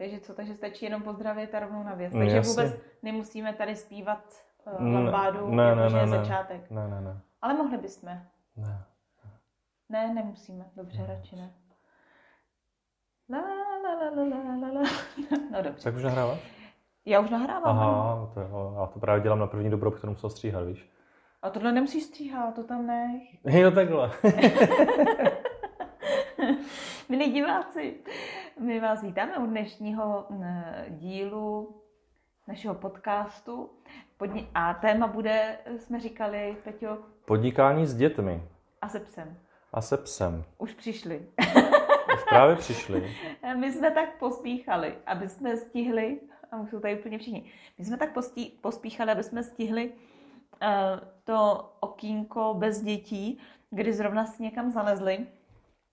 Takže co, takže stačí jenom pozdravit a rovnou na věc. No, Takže jasně. vůbec nemusíme tady zpívat uh, Ne, lambádu, ne, jako ne, ne, je ne. začátek. Ne, ne, ne. Ale mohli bychom. ne. Ne, nemusíme. Dobře, radši ne. La, la, la, la, la, la, la. No dobře. Tak už nahráváš? Já už nahrávám. Aha, no to jo, já to právě dělám na první dobro, kterou musel stříhat, víš. A tohle nemusíš stříhat, to tam nech. Jo, takhle. Milí diváci, my vás vítáme u dnešního mm, dílu našeho podcastu. Podni- a téma bude, jsme říkali, Peťo, Podnikání s dětmi a se psem. a se psem. Už přišli. Už právě přišli. My jsme tak pospíchali, aby jsme stihli, a už jsou tady úplně všichni, my jsme tak postí, pospíchali, aby jsme stihli uh, to okýnko bez dětí, kdy zrovna si někam zalezli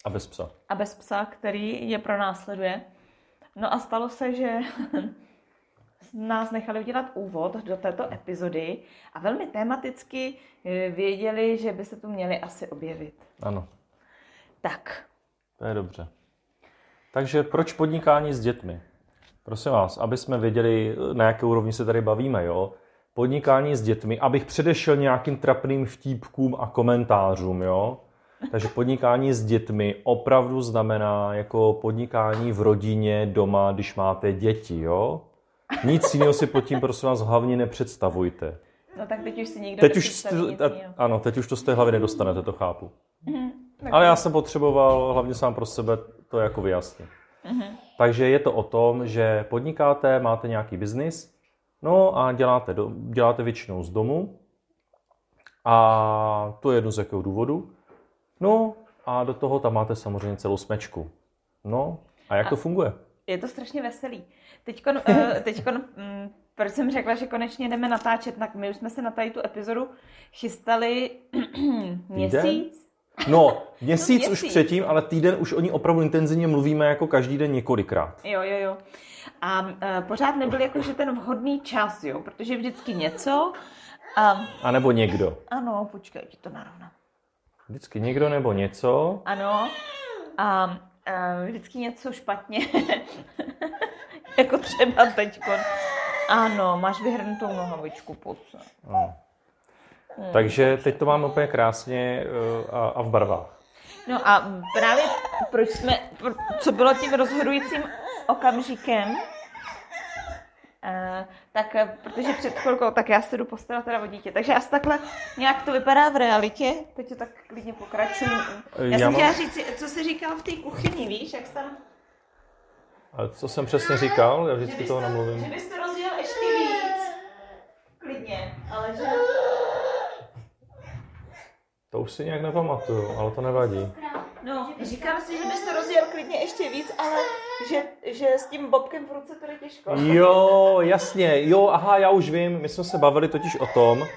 A bez psa. a bez psa, který je pro následuje. No a stalo se, že nás nechali udělat úvod do této epizody a velmi tematicky eh, věděli, že by se tu měli asi objevit. Ano, Tak, to je dobře. Takže proč podnikání s dětmi? Prosím vás, aby jsme věděli, na jaké úrovni se tady bavíme, jo? Podnikání s dětmi, abych předešel nějakým trapným vtípkům a komentářům, jo? Takže podnikání s dětmi opravdu znamená jako podnikání v rodině, doma, když máte děti, jo? Nic jiného si pod tím, prosím vás, hlavně nepředstavujte. no tak teď už si někdo Teď už, a- ano, teď už to z té hlavy nedostanete, to chápu. Tak Ale já jsem potřeboval hlavně sám pro sebe to jako vyjasnit. Takže je to o tom, že podnikáte, máte nějaký biznis, no a děláte, do, děláte většinou z domu. A to je jedno z jakého důvodu. No a do toho tam máte samozřejmě celou smečku. No a jak to funguje? Je to strašně veselý. Teďkon, eh, teďkon mm, proč jsem řekla, že konečně jdeme natáčet, tak my už jsme se na tady tu epizodu chystali měsíc. No, měsíc, No, už měsíc. předtím, ale týden už o ní opravdu intenzivně mluvíme jako každý den několikrát. Jo, jo, jo. A uh, pořád nebyl jakože ten vhodný čas, jo, protože vždycky něco. A, A nebo někdo. ano, počkej, ti to narovnám. Vždycky někdo nebo něco. Ano. A uh, vždycky něco špatně. jako třeba teďkon. Ano, máš vyhrnutou nohavičku, pojď se. No. Takže teď to máme úplně krásně eh, a, a v barvách. No a právě proč jsme, co bylo tím rozhodujícím okamžikem, Uh, tak eh, protože před chvilkou, tak já se jdu postarat teda o dítě. Takže asi takhle nějak to vypadá v realitě. Teď to tak klidně pokračuju. Já, Já jsem mám- chtěla říct, co jsi říkal v té kuchyni, víš, jak jsi tam... A co jsem přesně říkal? Já vždycky toho to- namluvím. Že bys to rozjel ještě víc. Klidně, ale že... To už si nějak nepamatuju, ale to nevadí. No, říkám si, že bys to rozjel klidně ještě víc, ale že, že s tím bobkem v ruce to je těžko. Jo, jasně, jo, aha, já už vím, my jsme se bavili totiž o tom, eh,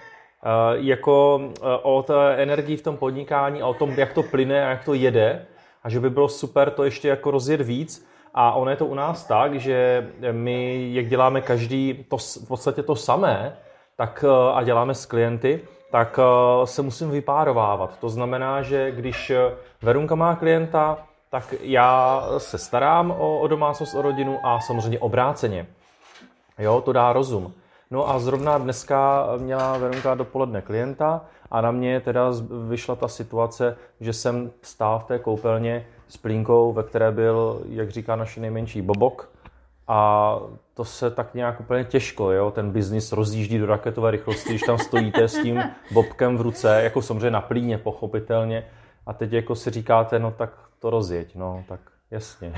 jako eh, o té energii v tom podnikání a o tom, jak to plyne a jak to jede a že by bylo super to ještě jako rozjet víc. A ono je to u nás tak, že my, jak děláme každý to, v podstatě to samé, tak eh, a děláme s klienty, tak eh, se musím vypárovávat. To znamená, že když eh, Verunka má klienta, tak já se starám o, o domácnost, o rodinu a samozřejmě obráceně. Jo, to dá rozum. No a zrovna dneska měla Verunka dopoledne klienta a na mě teda vyšla ta situace, že jsem stál v té koupelně s plínkou, ve které byl, jak říká naše nejmenší, bobok. A to se tak nějak úplně těžko, jo? ten biznis rozjíždí do raketové rychlosti, když tam stojíte s tím bobkem v ruce, jako samozřejmě na plíně, pochopitelně. A teď jako si říkáte, no tak to rozjeď, no tak jasně.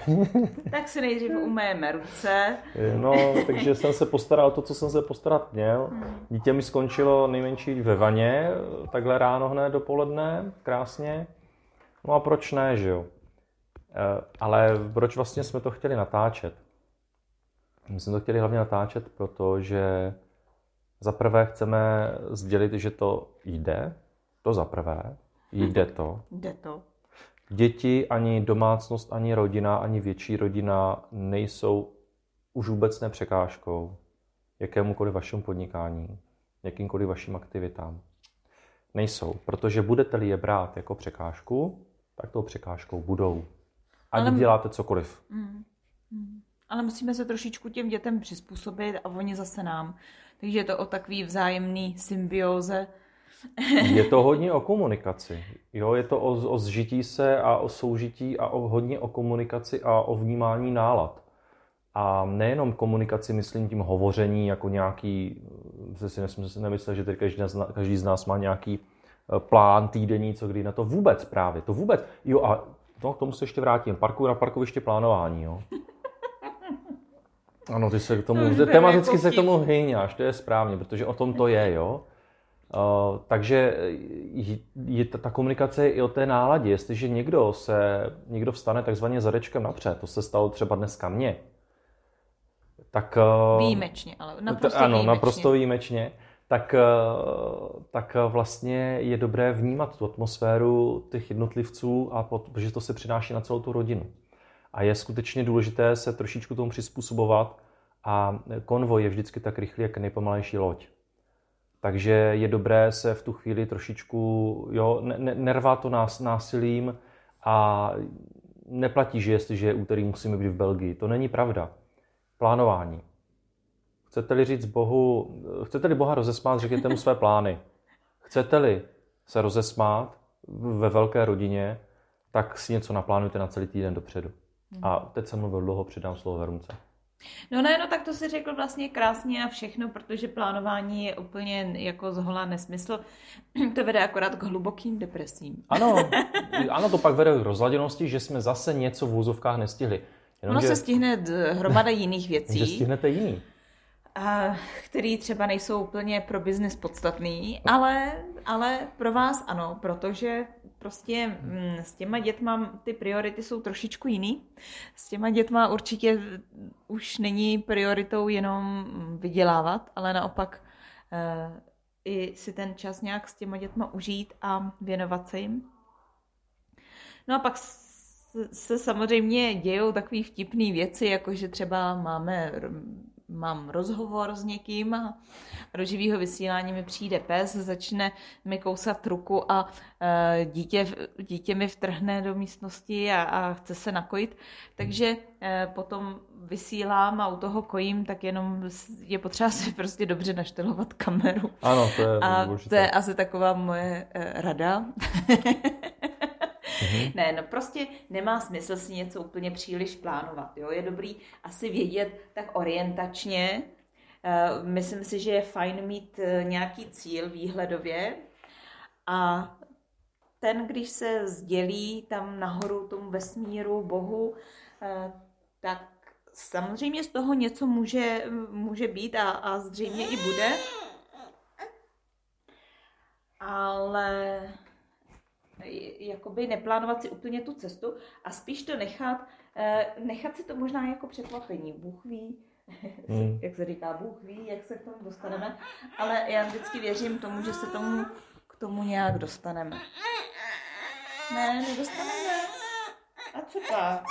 Tak si nejdřív umejeme ruce. No, takže jsem se postaral o to, co jsem se postarat měl. Dítě mi skončilo nejmenší ve vaně, takhle ráno hned dopoledne, krásně. No a proč ne, že jo? Eh, Ale proč vlastně jsme to chtěli natáčet? My jsme to chtěli hlavně natáčet, protože za prvé chceme sdělit, že to jde, to za prvé, jde to. Jde to. Děti, ani domácnost, ani rodina, ani větší rodina nejsou už vůbec ne překážkou jakémukoliv vašemu podnikání, jakýmkoliv vašim aktivitám. Nejsou, protože budete-li je brát jako překážku, tak tou překážkou budou. Ať Ale- děláte cokoliv. Mm. Mm. Ale musíme se trošičku těm dětem přizpůsobit a oni zase nám. Takže je to o takový vzájemný symbioze. Je to hodně o komunikaci. Jo, je to o, o zžití se a o soužití a o, hodně o komunikaci a o vnímání nálad. A nejenom komunikaci, myslím tím hovoření jako nějaký, se si nemyslel, že tady každý, každý z nás má nějaký eh, plán týdenní, co kdy na to vůbec právě, to vůbec. Jo a to, k tomu se ještě vrátím. Parku na parkoviště plánování, jo. Ano, ty se k tomu, to tematicky se k tomu hyňáš, to je správně, protože o tom to je, jo. Uh, takže je ta, ta komunikace je i o té náladě. Jestliže někdo se, někdo vstane takzvaně zadečkem napřed, to se stalo třeba dneska mně, tak... Uh, výjimečně, ale naprosto Ano, výjimečně. naprosto výjimečně. Tak, uh, tak vlastně je dobré vnímat tu atmosféru těch jednotlivců, a protože to se přináší na celou tu rodinu. A je skutečně důležité se trošičku tomu přizpůsobovat a konvoj je vždycky tak rychlý, jak nejpomalejší loď. Takže je dobré se v tu chvíli trošičku, jo, ne, nervá to nás násilím a neplatí, že jestliže je úterý, musíme být v Belgii. To není pravda. Plánování. Chcete-li říct Bohu, chcete-li Boha rozesmát, řekněte mu své plány. Chcete-li se rozesmát ve velké rodině, tak si něco naplánujte na celý týden dopředu. A teď jsem mluvil dlouho, předám slovo Verunce. No ne, no tak to si řekl vlastně krásně a všechno, protože plánování je úplně jako zhola nesmysl. To vede akorát k hlubokým depresím. Ano, ano, to pak vede k rozladěnosti, že jsme zase něco v vůzovkách nestihli. Jenom, ono že... se stihne hromada jiných věcí. Že stihnete jiný. A, který třeba nejsou úplně pro biznis podstatný, ale, ale pro vás ano, protože prostě mm, s těma dětma ty priority jsou trošičku jiný. S těma dětma určitě už není prioritou jenom vydělávat, ale naopak e, i si ten čas nějak s těma dětma užít a věnovat se jim. No a pak se samozřejmě dějou takové vtipné věci, jako že třeba máme mám rozhovor s někým a do živého vysílání mi přijde pes, začne mi kousat ruku a e, dítě, dítě mi vtrhne do místnosti a, a chce se nakojit. Takže e, potom vysílám a u toho kojím, tak jenom je potřeba si prostě dobře naštelovat kameru. Ano, to je A to je asi taková moje e, rada. Mm-hmm. Ne, no prostě nemá smysl si něco úplně příliš plánovat. Jo? Je dobrý asi vědět tak orientačně. Uh, myslím si, že je fajn mít uh, nějaký cíl výhledově a ten, když se sdělí tam nahoru tomu vesmíru, Bohu, uh, tak samozřejmě z toho něco může, může být a, a zřejmě i bude. Ale jakoby neplánovat si úplně tu cestu a spíš to nechat, eh, nechat si to možná jako překvapení. Bůh ví, hmm. jak se říká, Bůh ví, jak se k tomu dostaneme, ale já vždycky věřím tomu, že se tomu, k tomu nějak dostaneme. Ne, nedostaneme. A co pak?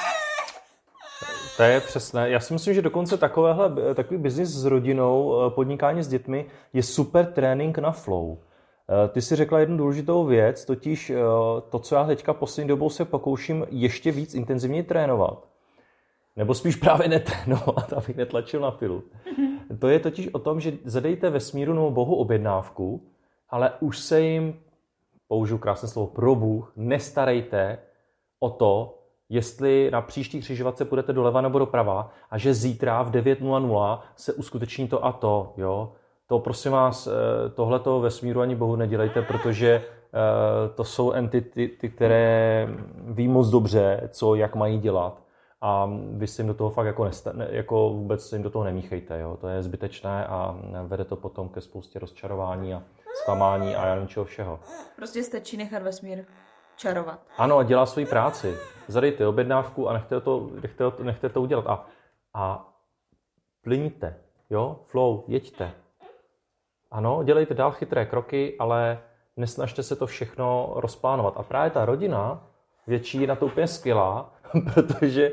To je přesné. Já si myslím, že dokonce takovéhle, takový biznis s rodinou, eh, podnikání s dětmi je super trénink na flow. Eh, ty si řekla jednu důležitou věc, totiž eh, to, co já teďka poslední dobou se pokouším ještě víc intenzivně trénovat. Nebo spíš právě netrénovat, abych netlačil na pilu. To je totiž o tom, že zadejte ve smíru nebo Bohu objednávku, ale už se jim, použiju krásné slovo, pro Bůh, nestarejte o to, jestli na příští křižovatce půjdete doleva nebo doprava a že zítra v 9.00 se uskuteční to a to. Jo? To prosím vás, eh, tohleto vesmíru ani Bohu nedělejte, protože eh, to jsou entity, které ví moc dobře, co, jak mají dělat. A vy si jim do toho fakt jako, nesta, jako vůbec si jim do toho nemíchejte. Jo? To je zbytečné a vede to potom ke spoustě rozčarování a zklamání a já nevím čeho všeho. Prostě stačí nechat vesmír čarovat. Ano, a dělá svoji práci. Zadejte objednávku a nechte to, nechte, nechte to udělat. A, a plyňte, jo, flow, jeďte. Ano, dělejte dál chytré kroky, ale nesnažte se to všechno rozplánovat. A právě ta rodina větší je na to úplně skvělá, protože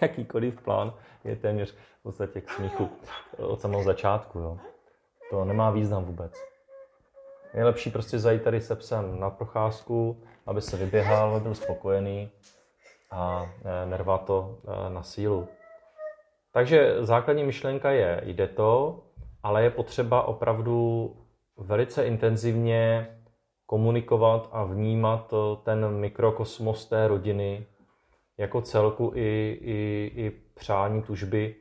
jakýkoliv plán je téměř v podstatě k smíchu od samého začátku. Jo. To nemá význam vůbec. Je lepší prostě zajít tady se psem na procházku, aby se vyběhal, byl spokojený a e, nervá to e, na sílu. Takže základní myšlenka je, jde to, ale je potřeba opravdu velice intenzivně komunikovat a vnímat ten mikrokosmos té rodiny jako celku i, i, i přání, tužby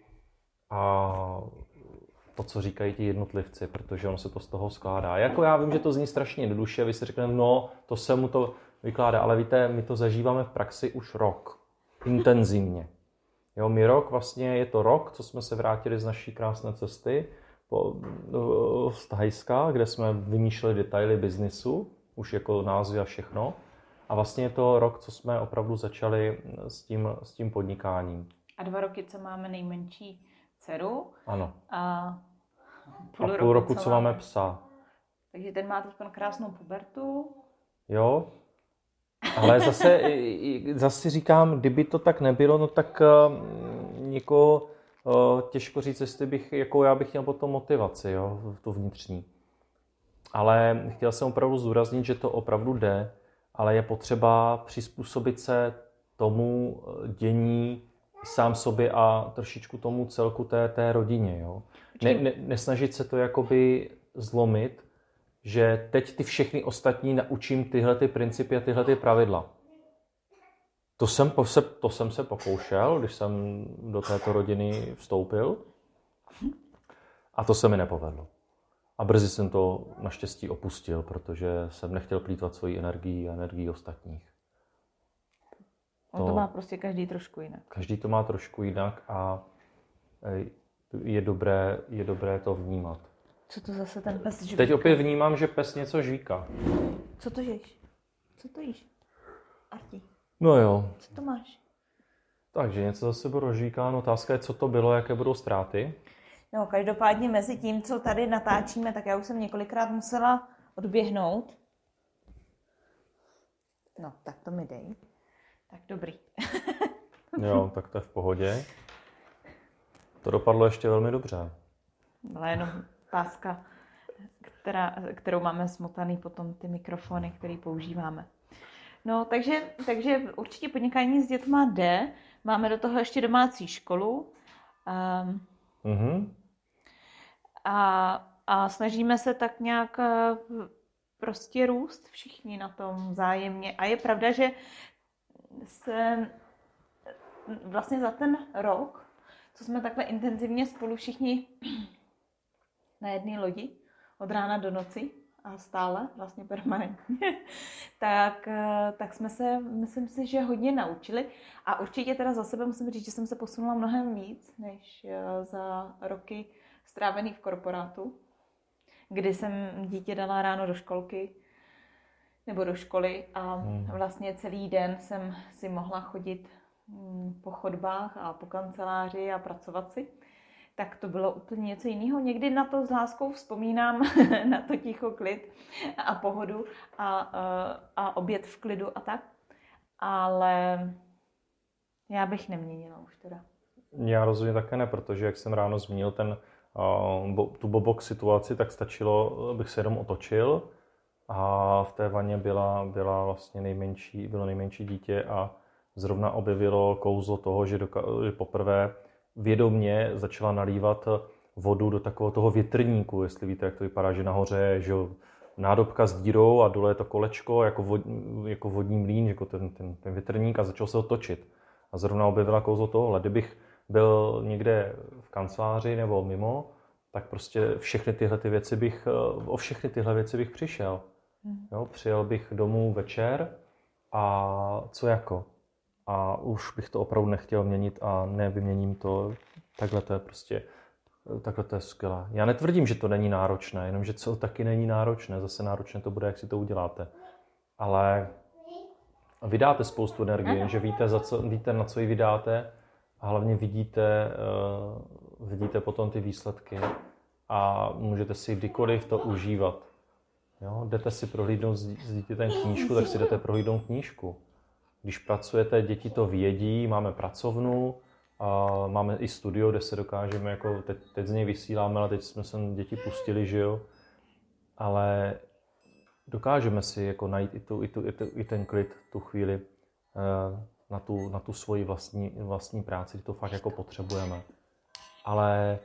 a to, co říkají ti jednotlivci, protože on se to z toho skládá. Jako já vím, že to zní strašně jednoduše, vy si řeknete, no, to se mu to vykládá, ale víte, my to zažíváme v praxi už rok. Intenzivně. Jo, my rok, vlastně je to rok, co jsme se vrátili z naší krásné cesty z Thajska, kde jsme vymýšleli detaily biznisu, už jako názvy a všechno. A vlastně je to rok, co jsme opravdu začali s tím, s tím podnikáním. A dva roky, co máme nejmenší dceru. Ano. A půl, a půl roku, roku co máme psa. Takže ten má teď krásnou pubertu. Jo, ale zase, zase říkám, kdyby to tak nebylo, no tak uh, někoho těžko říct, jestli bych, jako já bych měl potom motivaci, jo, tu vnitřní. Ale chtěl jsem opravdu zdůraznit, že to opravdu jde, ale je potřeba přizpůsobit se tomu eh, dění sám sobě a trošičku tomu celku té, té rodině. Jo? Ne, ne, nesnažit se to jakoby zlomit, že teď ty všechny ostatní naučím tyhle ty principy a tyhle ty pravidla. To jsem, se, to jsem se pokoušel, když jsem do této rodiny vstoupil a to se mi nepovedlo. A brzy jsem to naštěstí opustil, protože jsem nechtěl plítvat svoji energii a energii ostatních. On to, to má prostě každý trošku jinak. Každý to má trošku jinak a je dobré, je dobré to vnímat. Co to zase ten pes žvíká? Teď opět vnímám, že pes něco žvíká. Co to jíš? Co to jíš? Arti. No jo. Co to máš? Takže něco zase bylo rozžvíkáno. Otázka je, co to bylo, jaké budou ztráty. No, každopádně mezi tím, co tady natáčíme, tak já už jsem několikrát musela odběhnout. No, tak to mi dej. Tak dobrý. jo, tak to je v pohodě. To dopadlo ještě velmi dobře. Byla jenom páska, která, kterou máme smotaný potom ty mikrofony, které používáme. No, takže, takže určitě podnikání s dětma jde. Máme do toho ještě domácí školu. Um, mm-hmm. a, a snažíme se tak nějak eh, prostě růst všichni na tom zájemně. A je pravda, že se vlastně za ten rok, co jsme takhle intenzivně spolu všichni na jedné lodi od rána do noci a stále, vlastně permanentně, tak, eh, tak jsme se, myslím si, že hodně naučili. A určitě teda za sebe musím říct, že jsem se posunula mnohem víc, než eh, za roky strávený v korporátu, kdy jsem dítě dala ráno do školky nebo do školy a hmm. vlastně celý den jsem si mohla chodit hm, po chodbách a po kanceláři a pracovat si tak to bylo úplně něco jiného. Někdy na to s láskou vzpomínám, na to ticho, klid a pohodu a, eh, a oběd v klidu a tak. Ale já bych neměnila už teda. Já rozhodně také ne, protože jak jsem ráno zmínil ten, uh, tu bobok situaci, tak stačilo, abych se jenom otočil a v té vaně byla, byla vlastně nejmenší, bylo nejmenší dítě a zrovna objevilo kouzlo toho, že, doka- že poprvé vědomně začala nalívat vodu do takového toho větrníku, jestli víte, jak to vypadá, že nahoře je že nádobka s dírou a dole je to kolečko jako, vod, jako vodní mlín, jako ten, ten, ten větrník a začal se ho točit. A zrovna objevila kouzlo tohohle. Kdybych byl někde v kanceláři nebo mimo, tak prostě všechny tyhle ty věci bych, o všechny tyhle věci bych přišel. Hmm. Jo, přijel bych domů večer a co jako? A už bych to opravdu nechtěl měnit a nevyměním to. Takhle to je prostě, takhle to je skvělé. Já netvrdím, že to není náročné, jenomže co taky není náročné, zase náročné to bude, jak si to uděláte. Ale vydáte spoustu energie, že víte, za co, víte, na co ji vydáte a hlavně vidíte, uh, vidíte potom ty výsledky a můžete si kdykoliv to užívat. Jo? Jdete si prohlídnout s dítětem knížku, tak si jdete prohlídnout knížku. Když pracujete, děti to vědí, máme pracovnu, a máme i studio, kde se dokážeme, jako teď, teď z něj vysíláme, ale teď jsme sem děti pustili, že jo. Ale dokážeme si jako najít i, tu, i, tu, i, tu, i ten klid, tu chvíli eh, na tu, na tu svoji vlastní, vlastní práci, to fakt jako potřebujeme. ale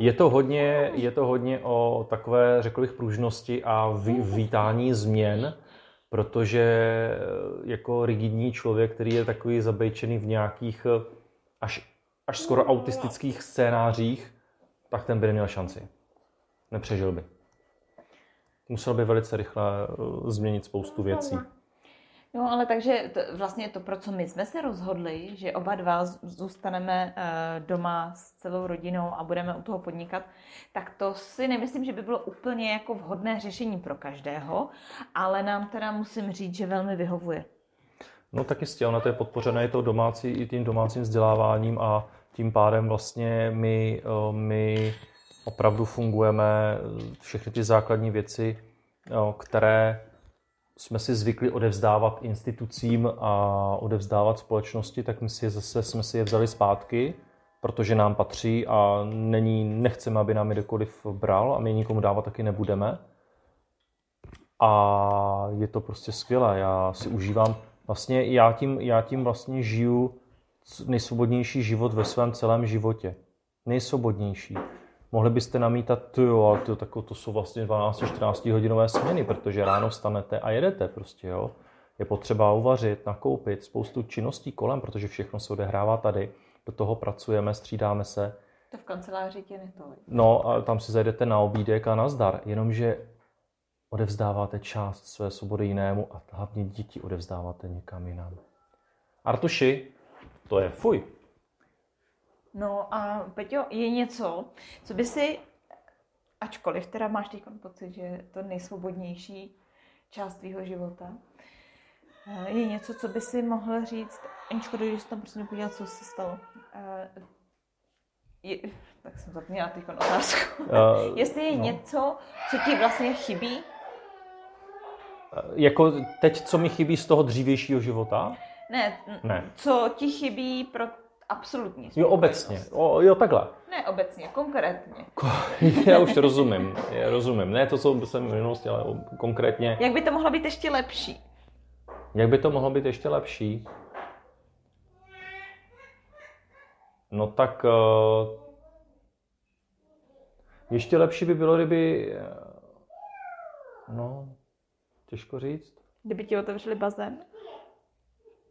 je to hodně, je to hodně o takové, řekl bych, pružnosti a vítání změn, protože eh, jako rigidní člověk, který je takový zabejčený v nějakých eh, až, až skoro autistických scénářích, tak ten by neměl šanci. Nepřežil by. Musel by velice rychle eh, změnit spoustu věcí. No, ale takže to, vlastně to, pro co my jsme se rozhodli, že oba dva zůstaneme uh, doma s celou rodinou a budeme u toho podnikat, tak to si nemyslím, že by bylo úplně jako vhodné řešení pro každého, ale nám teda musím říct, že velmi vyhovuje. No tak jistě, ono to je podpořené to domácí, i tím domácím vzděláváním a tím pádem vlastně my, eh, my opravdu fungujeme všechny ty základní věci, eh, které jsme si zvykli odevzdávat institucím a odevzdávat společnosti, tak my si je zase jsme si je vzali zpátky, protože nám patří a není, nechceme, aby nám je kdokoliv bral a my nikomu dávat taky nebudeme. A je to prostě skvělé. Já si užívám, vlastně já tím, já tím vlastně žiju nejsvobodnější život ve svém celém životě. Nejsvobodnější. Mohli byste namítat, jo, ale to, tak to jsou vlastně 12-14 hodinové směny, protože ráno stanete a jedete prostě, jo. Je potřeba uvařit, nakoupit, spoustu činností kolem, protože všechno se odehrává tady. Do toho pracujeme, střídáme se. To v kanceláři tě netolik. No a tam si zajdete na obídek a nazdar. Jenomže odevzdáváte část své svobody jinému a hlavně děti odevzdáváte někam jinam. Artuši, to je fuj. No a Peťo, je něco, co by si, ačkoliv teda máš teď pocit, že je to nejsvobodnější část tvýho života, eh, je něco, co by si mohl říct, Aničko, když tam prostě podívat, co se stalo. Eh, je, tak jsem zapomněla teď otázku. Uh, Jestli je no. něco, co ti vlastně chybí? Jako teď, co mi chybí z toho dřívějšího života? Ne, ne. co ti chybí pro absolutní Jo, obecně. O, jo, takhle. Ne obecně, konkrétně. Já už rozumím, já rozumím. Ne to, co jsem v minulosti, ale konkrétně. Jak by to mohlo být ještě lepší? Jak by to mohlo být ještě lepší? No tak uh, ještě lepší by bylo, kdyby uh, no, těžko říct. Kdyby ti otevřeli bazén?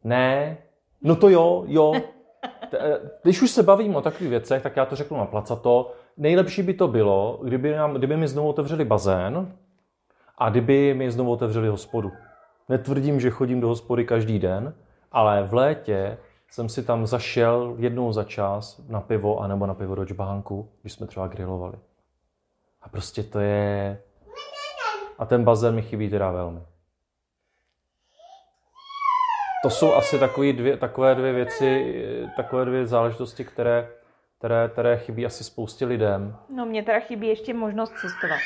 Ne, no to jo, jo, Když už se bavím o takových věcech, tak já to řeknu na placato. Nejlepší by to bylo, kdyby, nám, kdyby mi znovu otevřeli bazén a kdyby mi znovu otevřeli hospodu. Netvrdím, že chodím do hospody každý den, ale v létě jsem si tam zašel jednou za čas na pivo anebo na pivo do čbánku, když jsme třeba grilovali. A prostě to je... A ten bazén mi chybí teda velmi to jsou asi takové dvě, takové dvě věci, takové dvě záležitosti, které, které, které chybí asi spoustě lidem. No mě teda chybí ještě možnost cestovat.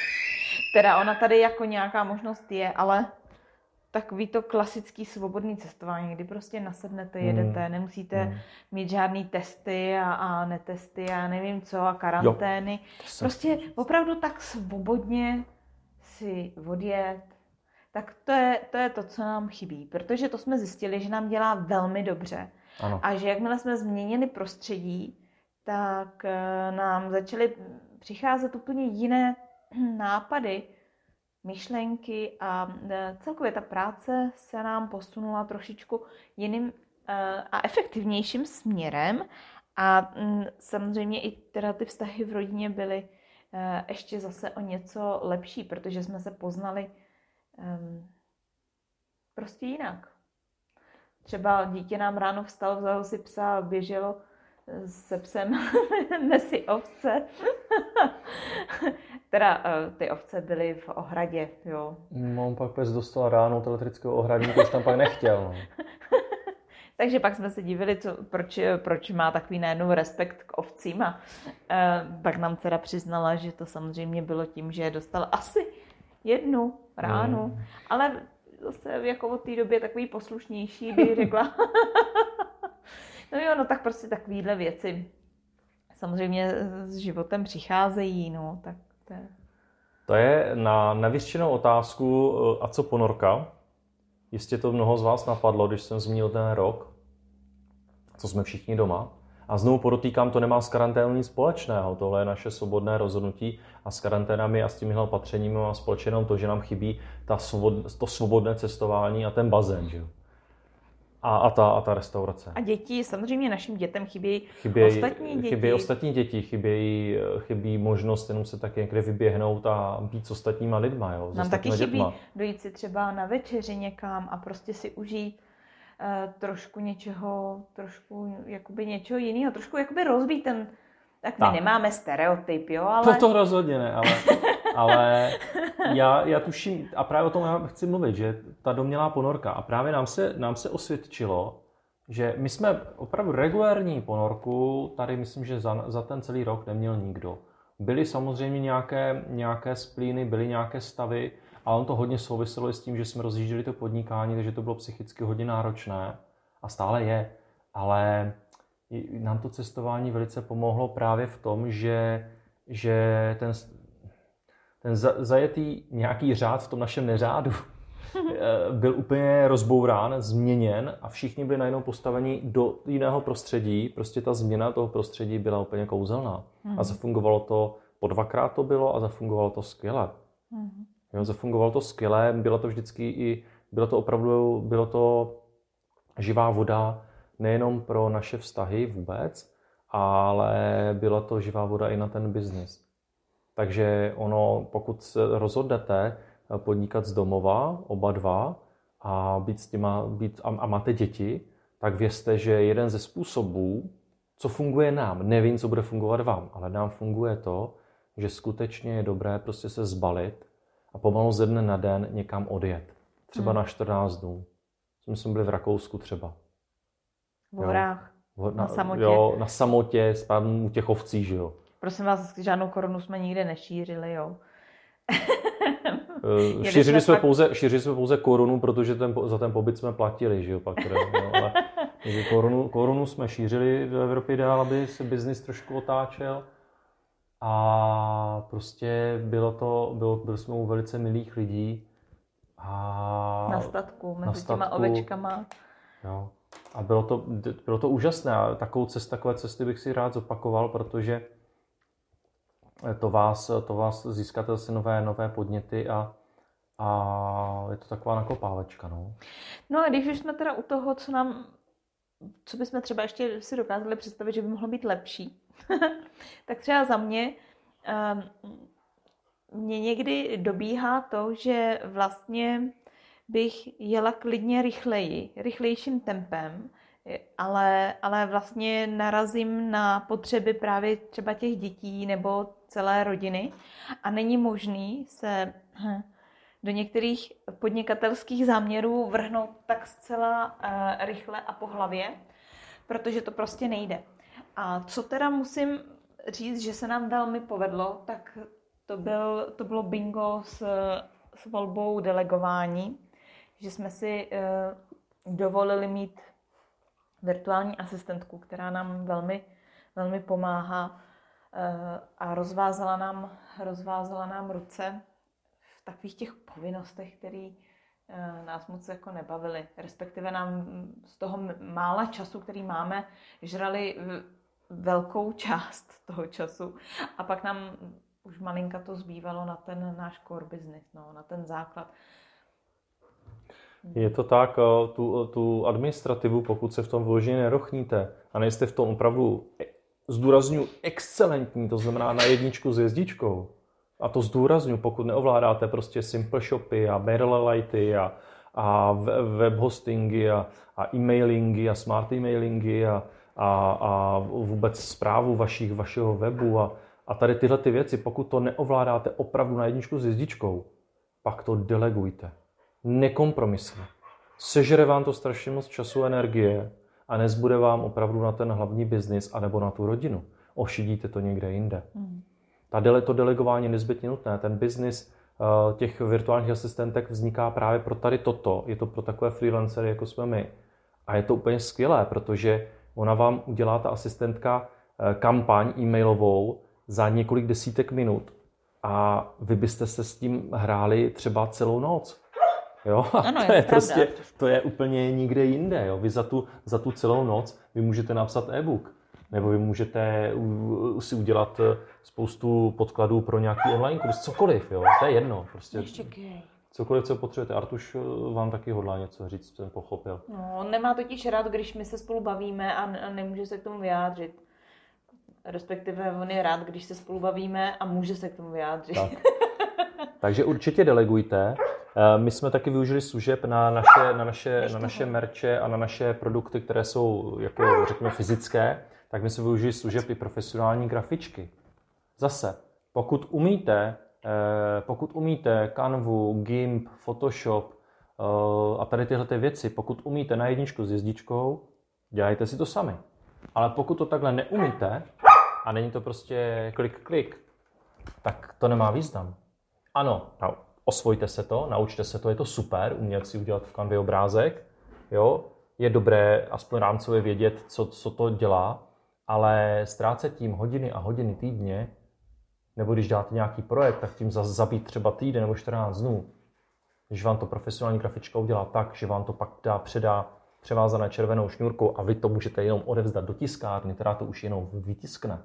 Teda ona tady jako nějaká možnost je, ale takový to klasický svobodný cestování, kdy prostě nasednete, hmm. jedete, hmm. nemusíte hmm. mít žádný testy a, a netesty a nevím co a karantény. Jo, prostě opravdu tak svobodně si odjet, tak to je, to je to, co nám chybí, protože to jsme zjistili, že nám dělá velmi dobře. Ano. A že jakmile jsme změnili prostředí, tak eh, nám začaly přicházet úplně jiné nápady, myšlenky a eh, celkově ta práce se nám posunula trošičku jiným eh, a efektivnějším směrem a mm, samozřejmě i teda ty vztahy v rodině byly ještě zase o něco lepší, protože jsme se poznali um, prostě jinak. Třeba dítě nám ráno vstalo, vzalo si psa a běželo eh, se psem mezi ovce. teda uh, ty ovce byly v ohradě, jo. No, pak pes dostal ráno od elektrického ohradníka, už tam pak nechtěl. No. Takže pak jsme se divili, co, proč, proč má takový najednou respekt k ovcím a uh, pak nám dcera přiznala, že to samozřejmě bylo tím, že dostal asi jednu ráno, hmm. ale zase jako od té době takový poslušnější, bych řekla. no jo, no tak prostě takovýhle věci samozřejmě s životem přicházejí, no, tak to je... To je na nevyřčenou otázku, eh, a co ponorka? Jistě to mnoho z vás napadlo, když jsem zmínil ten rok, co jsme všichni doma. A znovu podotýkám, to nemá s karanténou nic společného. Tohle je naše svobodné rozhodnutí a s karanténami a s těmihle opatřeními má společně to, že nám chybí ta svobod, to svobodné cestování a ten bazén. Že? A, a, ta, a ta restaurace. A děti, samozřejmě našim dětem chybějí chybějí ostatní děti. Chybějí ostatní děti, chybějí, chybí možnost jenom se tak někde vyběhnout a být s ostatníma lidma. Jo, Nám taky chybí dětma. dojít si třeba na večeři někam a prostě si užít trošku něčeho, trošku jakoby něčeho jiného, trošku jakoby rozbít ten, tak my tak. nemáme stereotyp, jo, ale... To, to rozhodně ne, ale, ale já, já tuším, a právě o tom já chci mluvit, že ta domělá ponorka, a právě nám se, nám se osvědčilo, že my jsme opravdu regulární ponorku, tady myslím, že za, za ten celý rok neměl nikdo. Byly samozřejmě nějaké, nějaké splíny, byly nějaké stavy, ale on to hodně souviselo i s tím, že jsme rozjížděli to podnikání, takže to bylo psychicky hodně náročné a stále je. Ale nám to cestování velice pomohlo právě v tom, že, že ten, ten zajetý nějaký řád v tom našem neřádu eh, byl úplně rozbourán, změněn a všichni byli najednou postaveni do jiného prostředí. Prostě ta změna toho prostředí byla úplně kouzelná. Mm. A zafungovalo to, po dvakrát to bylo a zafungovalo to skvěle. Mm. Jo, zafungovalo to skvěle, bylo to vždycky i, bylo to opravdu, bylo to živá voda, nejenom pro naše vztahy vůbec, ale byla to živá voda i na ten biznis. Takže ono, pokud se rozhodnete podnikat z domova, oba dva, a být s těma, být, a, a máte děti, tak vězte, že jeden ze způsobů, co funguje nám, nevím, co bude fungovat vám, ale nám funguje to, že skutečně je dobré prostě se zbalit a pomalu ze dne na den někam odjet. Třeba hmm. na 14 dnů. My jsme byli v Rakousku třeba. V horách. Na, na samotě. Jo, na samotě, u těch ovcí, že jo. Prosím vás, žádnou korunu jsme nikde nešířili, jo. Uh, šířili, jsme fakt... pouze, šířili jsme pouze korunu, protože ten, za ten pobyt jsme platili, že jo, pak teda, no, ale, korunu, korunu jsme šířili v Evropě dál, aby se biznis trošku otáčel. A prostě bylo to, bylo, byli jsme u velice milých lidí. A na statku, mezi na statku, těma ovečkama. Jo. A bylo to, bylo to úžasné. A takovou cest, takové cesty bych si rád zopakoval, protože to vás, to vás získáte zase nové, nové podněty a, a je to taková nakopávečka. No. no a když už jsme teda u toho, co nám, co bychom třeba ještě si dokázali představit, že by mohlo být lepší, tak třeba za mě um, mě někdy dobíhá to, že vlastně bych jela klidně rychleji, rychlejším tempem, ale, ale vlastně narazím na potřeby právě třeba těch dětí nebo celé rodiny a není možný se hm, do některých podnikatelských záměrů vrhnout tak zcela uh, rychle a po hlavě, protože to prostě nejde. A co teda musím říct, že se nám velmi povedlo, tak to, byl, to bylo bingo s, s volbou delegování, že jsme si uh, dovolili mít virtuální asistentku, která nám velmi, velmi pomáhá uh, a rozvázala nám, rozvázala nám ruce v takových těch povinnostech, které uh, nás moc jako nebavily. Respektive nám z toho mála času, který máme, žrali velkou část toho času. A pak nám už malinka to zbývalo na ten náš core business, no, na ten základ. Je to tak, eh, tu, tu administrativu, pokud se v tom vloženě nerochníte a nejste v tom opravdu, e, zdůraznuju, excelentní, to znamená na jedničku s jezdičkou, a to zdůraznuju, pokud neovládáte prostě Simple Shopy a Lighty a, a web hostingy a, a e-mailingy a smart e-mailingy a, a, a vůbec zprávu vašich, vašeho webu a, a tady tyhle ty věci, pokud to neovládáte opravdu na jedničku s jezdičkou, pak to delegujte nekompromisně. Sežere vám to strašně moc času a energie a nezbude vám opravdu na ten hlavní biznis anebo na tu rodinu. Ošidíte to někde jinde. Mm. Ta dele, to delegování je nezbytně nutné. Ten biznis uh, těch virtuálních asistentek vzniká právě pro tady toto. Je to pro takové freelancery, jako jsme my. A je to úplně skvělé, protože ona vám udělá ta asistentka uh, kampaň e-mailovou za několik desítek minut a vy byste se s tím hráli třeba celou noc. Jo? A ano, to je, je prostě, to je úplně nikde jinde. Jo? Vy za tu, za tu celou noc vy můžete napsat e-book. Nebo vy můžete si udělat eh, spoustu podkladů pro nějaký online kurz, cokoliv, jo, to je jedno. Prostě cokoliv, co potřebujete. Artuš eh, vám taky hodlá něco říct, jsem pochopil. No, on nemá totiž rád, když my se spolu bavíme a nemůže se k tomu vyjádřit. Respektive on je rád, když se spolu bavíme a může se k tomu vyjádřit. Tak. Takže určitě delegujte. Eh, my jsme taky využili služeb na naše, na naše, na naše merče a na naše produkty, které jsou, jako řekněme, fyzické, tak my jsme využili služeb i profesionální grafičky. Zase, pokud umíte, eh, pokud umíte Canvu, GIMP, Photoshop eh, a tady tyhle ty věci, pokud umíte na jedničku s jezdičkou, dělejte si to sami. Ale pokud to takhle neumíte a není to prostě klik, klik, tak to nemá význam. Ano, osvojte se to, naučte se to, je to super, umět si udělat v kanvě obrázek, jo, je dobré aspoň rámcově vědět, co, co to dělá, ale ztrácet tím hodiny a hodiny týdně, nebo když dáte nějaký projekt, tak tím zabít třeba týden nebo 14 dnů. Když vám to profesionální grafička udělá tak, že vám to pak dá, předá převázané červenou šňůrkou a vy to můžete jenom odevzdat do tiskárny, která to už jenom vytiskne.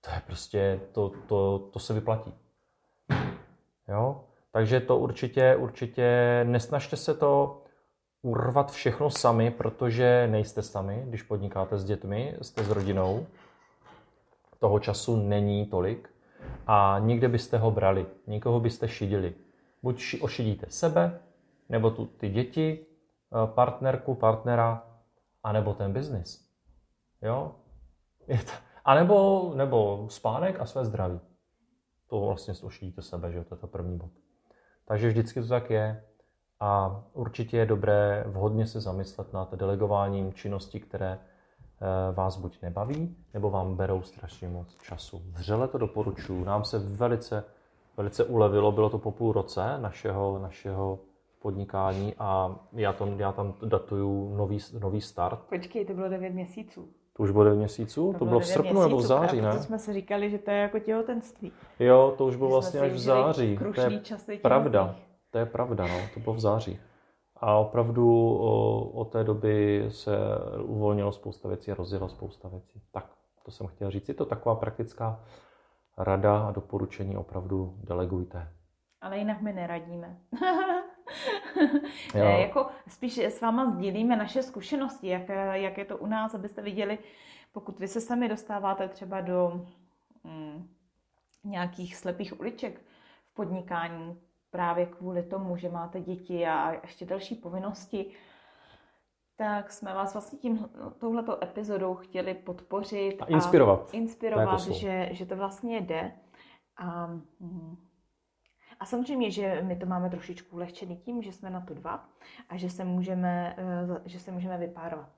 To je prostě, to, to, to se vyplatí. Jo? Takže to určitě, určitě nesnažte se to urvat všechno sami, protože nejste sami, když podnikáte s dětmi, jste s rodinou. Toho času není tolik a nikde byste ho brali, nikoho byste šidili. Buď ošidíte sebe, nebo tu, ty děti, eh, partnerku, partnera, anebo ten biznis. Jo? A nebo, nebo spánek a své zdraví. To vlastně ošidíte sebe, že to je to první bod. Takže vždycky to tak je. A určitě je dobré vhodně se zamyslet nad delegováním činností, které vás buď nebaví, nebo vám berou strašně moc času. Vřele to doporučuji. Nám se velice, velice ulevilo, bylo to po půl roce našeho, našeho podnikání a já tam, já tam datuju nový, nový start. Počkej, to bylo 9 měsíců. To už bylo 9 měsíců? To, to bylo v srpnu měsíců, nebo v září, ne? jsme si říkali, že to je jako těhotenství. Jo, to už bylo vlastně až v září. To je pravda. To je pravda, no. To bylo v září. A opravdu o, od té doby se uvolnilo spousta věcí a rozjela spousta věcí. Tak, to jsem chtěl říct. Je to taková praktická rada a doporučení. Opravdu delegujte. Ale jinak my neradíme. ne, jako spíš s váma sdílíme naše zkušenosti, jak, jak je to u nás, abyste viděli, pokud vy se sami dostáváte třeba do mm, nějakých slepých uliček v podnikání, právě kvůli tomu, že máte děti a ještě další povinnosti, tak jsme vás vlastně tím touhletou epizodou chtěli podpořit a inspirovat. A inspirovat, to že, že to vlastně jde. A, mm, a samozřejmě, že my to máme trošičku ulehčený tím, že jsme na to dva a že se můžeme, eh, že se můžeme vypárovat.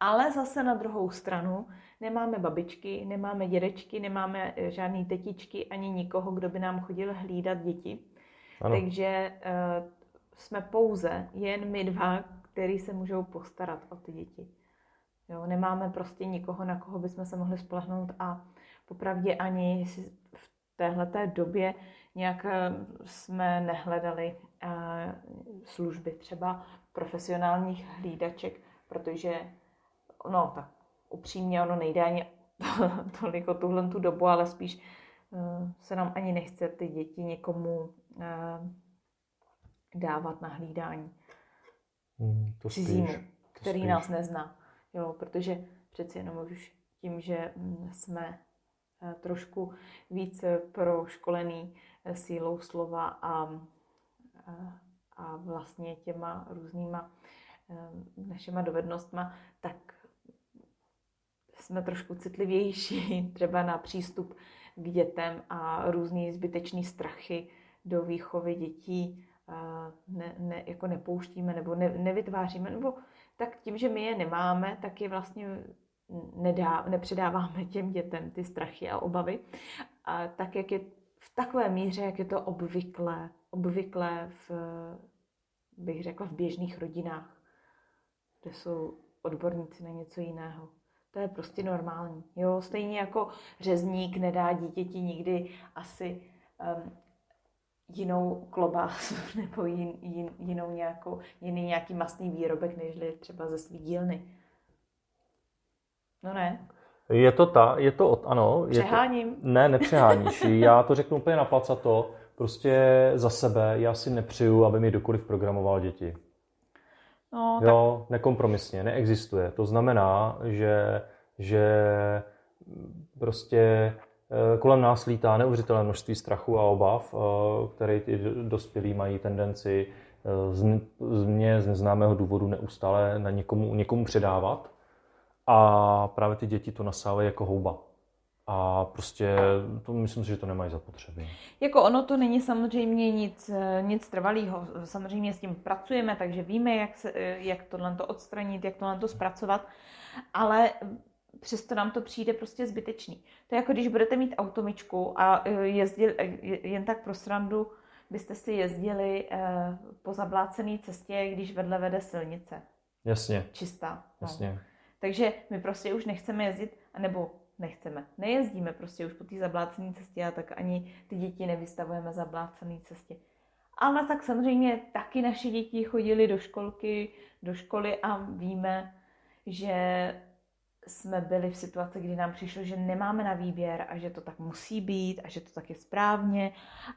Ale zase na druhou stranu nemáme babičky, nemáme dědečky, nemáme eh, žádný tetičky ani nikoho, kdo by nám chodil hlídat děti. Ano. Takže uh, jsme pouze jen my dva, který se můžou postarat o ty děti. Jo, nemáme prostě nikoho, na koho bychom se mohli spolehnout a popravdě ani v téhleté době nějak eh, jsme nehledali uh, služby třeba profesionálních hlídaček, protože no tak upřímně ono nejde ani toliko tuhle tu dobu, ale spíš se nám ani nechce ty děti někomu Eh, dávat na hlídání. Hmm, to Cizímu, spíš, to který spíš. nás nezná. Jo, protože přeci jenom už tím, že mm, jsme eh, trošku víc proškolený eh, sílou slova a, a vlastně těma různýma našima dovednostma, tak jsme trošku citlivější třeba na přístup k dětem a různý zbytečný strachy, do výchovy dětí ne, ne, jako nepouštíme nebo ne, nevytváříme, nebo tak tím, že my je nemáme, tak je vlastně nedá, nepředáváme těm dětem ty strachy a obavy, a tak jak je v takové míře, jak je to obvyklé, obvyklé v, bych řekla, v běžných rodinách, kde jsou odborníci na něco jiného. To je prostě normální. Jo, stejně jako řezník nedá dítěti nikdy asi um, jinou klobásu nebo jin, jin, jinou nějakou, jiný nějaký masný výrobek, než třeba ze svý dílny. No ne. Je to ta, je to, od, ano. Je Přeháním. To, ne, nepřeháníš. Já to řeknu úplně na to. Prostě za sebe, já si nepřeju, aby mi kdokoliv programoval děti. No, jo, tak... nekompromisně, neexistuje. To znamená, že, že prostě kolem nás lítá neuvěřitelné množství strachu a obav, eh, které ty dospělí mají tendenci eh, z, z mě z neznámého důvodu neustále na někomu, někomu předávat. A právě ty děti to nasávají jako houba. A prostě to myslím si, že to nemají zapotřebí. Jako ono to není samozřejmě nic, nic trvalého. Samozřejmě s tím pracujeme, takže víme, jak, se, jak tohle to odstranit, jak tohle to zpracovat, ale přesto nám to přijde prostě zbytečný. To je jako když budete mít automičku a jezdil, jen tak pro srandu byste si jezdili eh, po zablácené cestě, když vedle vede silnice. Jasně. Čistá. No. Jasně. Takže my prostě už nechceme jezdit, nebo nechceme. Nejezdíme prostě už po té zablácené cestě a tak ani ty děti nevystavujeme zablácené cestě. Ale tak samozřejmě taky naše děti chodili do školky, do školy a víme, že jsme byli v situaci, kdy nám přišlo, že nemáme na výběr a že to tak musí být a že to tak je správně.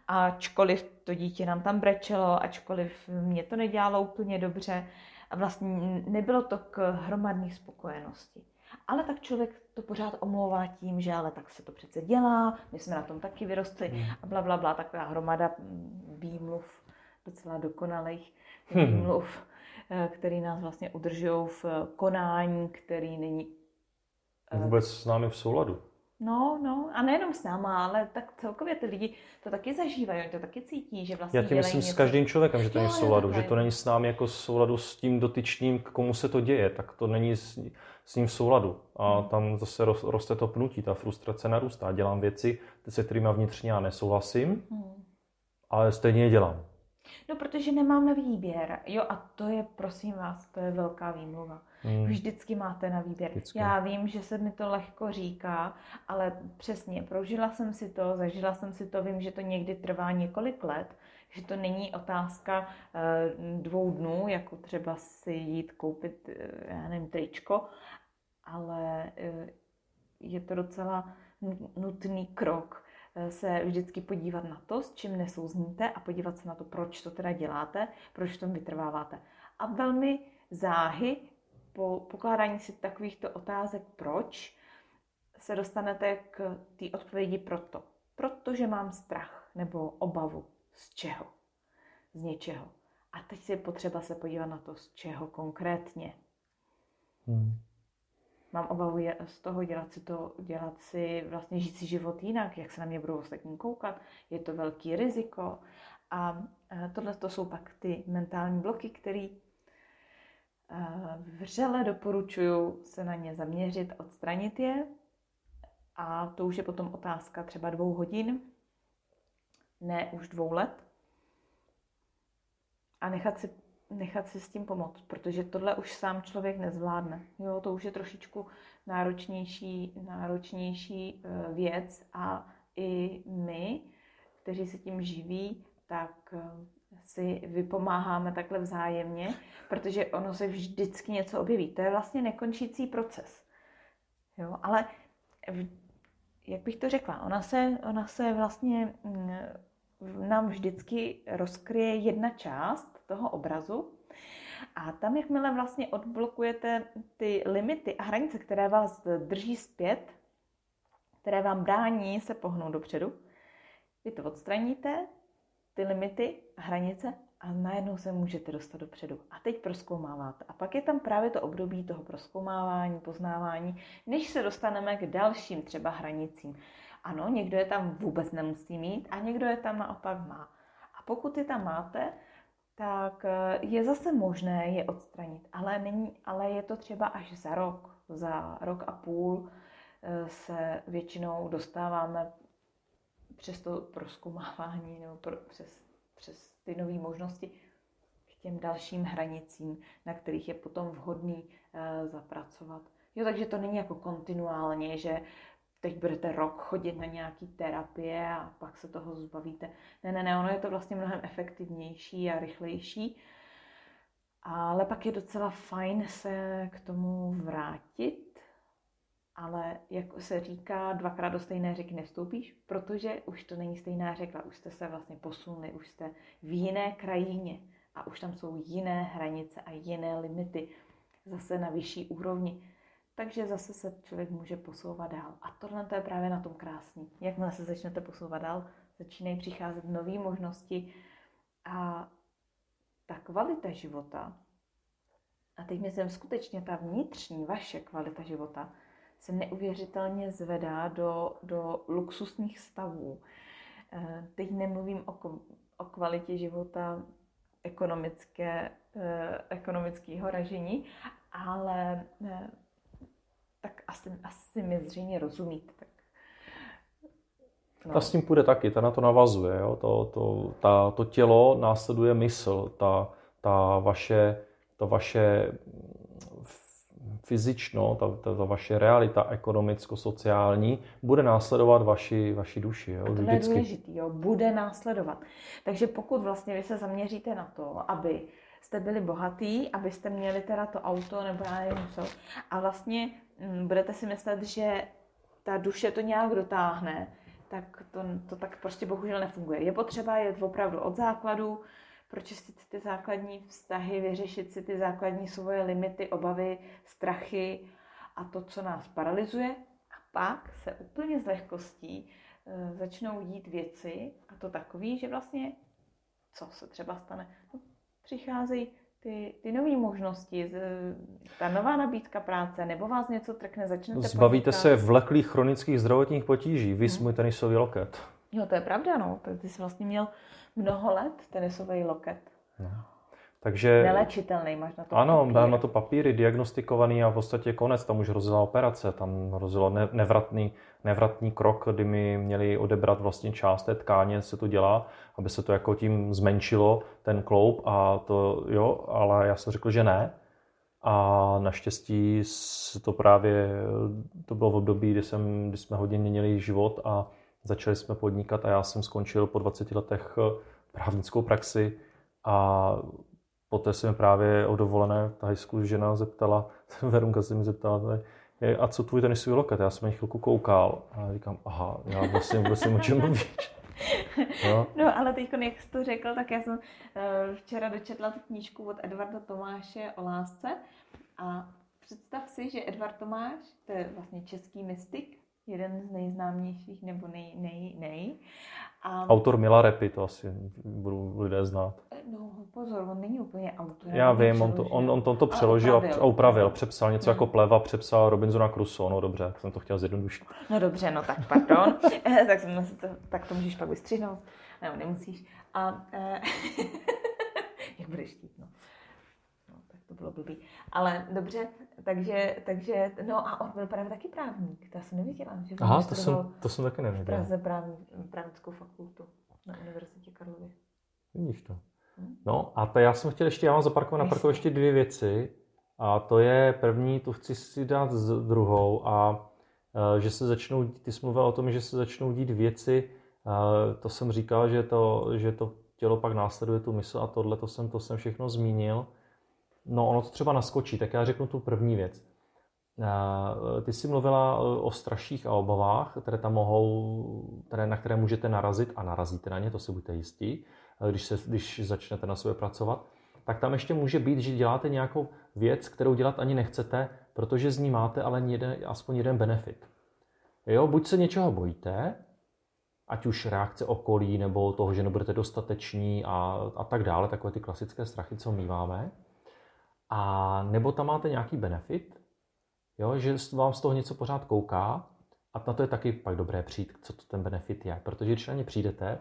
Ačkoliv to dítě nám tam brečelo, ačkoliv mě to nedělalo úplně dobře a vlastně nebylo to k hromadné spokojenosti. Ale tak člověk to pořád omlouvá tím, že ale tak se to přece dělá, my jsme na tom taky vyrostli hmm. a bla, bla, bla, taková hromada výmluv, docela dokonalých hmm. výmluv, hmm. který nás vlastně udržují v konání, který není vůbec s námi v souladu. No, no, a nejenom s náma, ale tak celkově ty lidi to taky zažívají, oni to taky cítí, že vlastně Já tím myslím něco... s každým člověkem, že to není v souladu, že to není s námi jako v souladu s tím dotyčným, k komu se to děje, tak to není s, s ním v souladu. A hmm. tam zase roste to pnutí, ta frustrace narůstá. Dělám věci, se kterými vnitřně já nesouhlasím, hmm. ale stejně je dělám. No, protože nemám na výběr. Jo, a to je, prosím vás, to je velká výmluva. Hmm. Vždycky máte na výběr. Vždycky. Já vím, že se mi to lehko říká, ale přesně, prožila jsem si to, zažila jsem si to, vím, že to někdy trvá několik let, že to není otázka eh, dvou dnů, jako třeba si jít koupit, eh, já nevím, tričko, ale eh, je to docela nutný krok se vždycky podívat na to, s čím nesouzníte a podívat se na to, proč to teda děláte, proč v tom vytrváváte. A velmi záhy po pokládání si takovýchto otázek proč se dostanete k té odpovědi proto. Protože mám strach nebo obavu. Z čeho? Z něčeho. A teď je potřeba se podívat na to, z čeho konkrétně. Hmm. Mám obavu z toho dělat si to, dělat si, vlastně žít si život jinak, jak se na mě budou ostatní koukat. Je to velký riziko. A tohle to jsou pak ty mentální bloky, které Vřele doporučuju se na ně zaměřit, odstranit je. A to už je potom otázka třeba dvou hodin, ne už dvou let. A nechat si, nechat si s tím pomoct, protože tohle už sám člověk nezvládne. Jo, to už je trošičku náročnější, náročnější e, věc a i my, kteří se tím živí, tak e, si vypomáháme takhle vzájemně, protože ono se vždycky něco objeví. To je vlastně nekončící proces. Jo, ale jak bych to řekla, ona se, ona se vlastně mm, nám vždycky rozkryje jedna část toho obrazu a tam, jakmile vlastně odblokujete ty limity a hranice, které vás drží zpět, které vám brání se pohnout dopředu, vy to odstraníte, ty limity, hranice a najednou se můžete dostat dopředu. A teď proskoumáváte. A pak je tam právě to období toho proskoumávání, poznávání, než se dostaneme k dalším třeba hranicím. Ano, někdo je tam vůbec nemusí mít a někdo je tam naopak má. A pokud je tam máte, tak eh, je zase možné je odstranit, ale, není, ale je to třeba až za rok. Za rok a půl eh, se většinou dostáváme přes to proskoumávání nebo pro, přes, přes ty nové možnosti k těm dalším hranicím, na kterých je potom vhodný e, zapracovat. Jo, takže to není jako kontinuálně, že teď budete rok chodit na nějaký terapie a pak se toho zbavíte. Ne, ne, ne, ono je to vlastně mnohem efektivnější a rychlejší. Ale pak je docela fajn se k tomu vrátit ale jak se říká, dvakrát do stejné řeky nevstoupíš, protože už to není stejná řeka, už jste se vlastně posunuli, už jste v jiné krajině a už tam jsou jiné hranice a jiné limity, zase na vyšší úrovni. Takže zase se člověk může posouvat dál. A tohle to je právě na tom krásný. Jakmile se začnete posouvat dál, začínají přicházet nové možnosti a ta kvalita života, a teď myslím skutečně ta vnitřní vaše kvalita života, se neuvěřitelně zvedá do, do luxusních stavů. Eh, teď nemluvím o, o kvalitě života ekonomické, eh, ekonomického ražení, ale eh, tak asi, asi mi zřejmě rozumíte. Tak, no. Ta s tím půjde taky, ta na to navazuje. Jo? To, to, ta, to tělo následuje mysl, ta, ta vaše, to vaše fyzično, ta, ta, ta vaše realita ekonomicko-sociální bude následovat vaši, vaši duši. Jo, to je důležitý, jo, bude následovat. Takže pokud vlastně vy se zaměříte na to, aby jste byli bohatý, abyste měli teda to auto nebo já nevím co, a vlastně budete si myslet, že ta duše to nějak dotáhne, tak to, to tak prostě bohužel nefunguje. Je potřeba jet opravdu od základu, pročistit si ty základní vztahy, vyřešit si ty základní svoje limity, obavy, strachy a to, co nás paralyzuje. A pak se úplně z lehkostí e, začnou dít věci a to takový, že vlastně co se třeba stane? No, přicházejí ty, ty nové možnosti, ta nová nabídka práce, nebo vás něco trkne, začnete Zbavíte podnikat. se vleklých chronických zdravotních potíží, vy hmm. můj tenisový loket. Jo, to je pravda, no. Ty jsi vlastně měl mnoho let tenisový loket. No. Takže... Nelečitelný, máš na to Ano, papíry. dám na to papíry, diagnostikovaný a v podstatě konec, tam už hrozila operace, tam hrozilo nevratný, nevratný krok, kdy mi měli odebrat vlastně část té tkáně, se to dělá, aby se to jako tím zmenšilo, ten kloup a to jo, ale já jsem řekl, že ne. A naštěstí to právě, to bylo v období, kdy, jsem, kdy jsme hodně měnili život a Začali jsme podnikat a já jsem skončil po 20 letech eh, právnickou praxi a poté se mi právě o dovolené high school žena zeptala, Verunka se mi zeptala, a co tvůj tenisový loket? Já jsem na chvilku koukal a říkám, aha, já vlastně vůbec nevím, o čem mluvíš. No. no, ale teď, jak jsi to řekl, tak já jsem uh, včera dočetla tu knížku od Edvarda Tomáše o lásce a představ si, že Edvard Tomáš, to je vlastně český mystik, jeden z nejznámějších nebo nej, nej, nej. A... Autor Mila Repy, to asi budou lidé znát. No pozor, on není úplně autor. Já vím, on to, on, on to, to přeložil a upravil, a upravil, přepsal něco hmm. jako pleva, přepsal Robinsona Crusoe, no dobře, jsem to chtěl zjednodušit. No dobře, no tak pardon, tak, jsem, to, tak to můžeš pak vystřihnout, ne, nemusíš. A, eh, jak budeš chtít, no to bylo blbý. Ale dobře, takže, takže, no a on byl právě taky právník, to já jsem nevěděla. Že Aha, to jsem, to jsem taky nevěděla. V Praze právní, právnickou fakultu na Univerzitě Karlově. Vidíš to. Hm? No a to já jsem chtěl ještě, já mám zaparkovat na parku ještě dvě věci. A to je první, tu chci si dát z druhou a e, že se začnou, ty jsi mluvil o tom, že se začnou dít věci, e, to jsem říkal, že to, že to tělo pak následuje tu mysl a tohle, to jsem, to jsem všechno zmínil. No, ono to třeba naskočí, tak já řeknu tu první věc. Eh, ty jsi mluvila eh, o straších a obavách, které tam mohou, které, na které můžete narazit a narazíte na ně, to si buďte jistí, eh, když, se, když začnete na sobě pracovat. Tak tam ještě může být, že děláte nějakou věc, kterou dělat ani nechcete, protože z ní máte ale jeden, aspoň jeden benefit. Jo, buď se něčeho bojíte, ať už reakce okolí, nebo toho, že nebudete dostateční a, a tak dále, takové ty klasické strachy, co míváme. A nebo tam máte nějaký benefit, jo, že vám z toho něco pořád kouká a na to je taky pak dobré přijít, co to ten benefit je. Protože když na ně přijdete,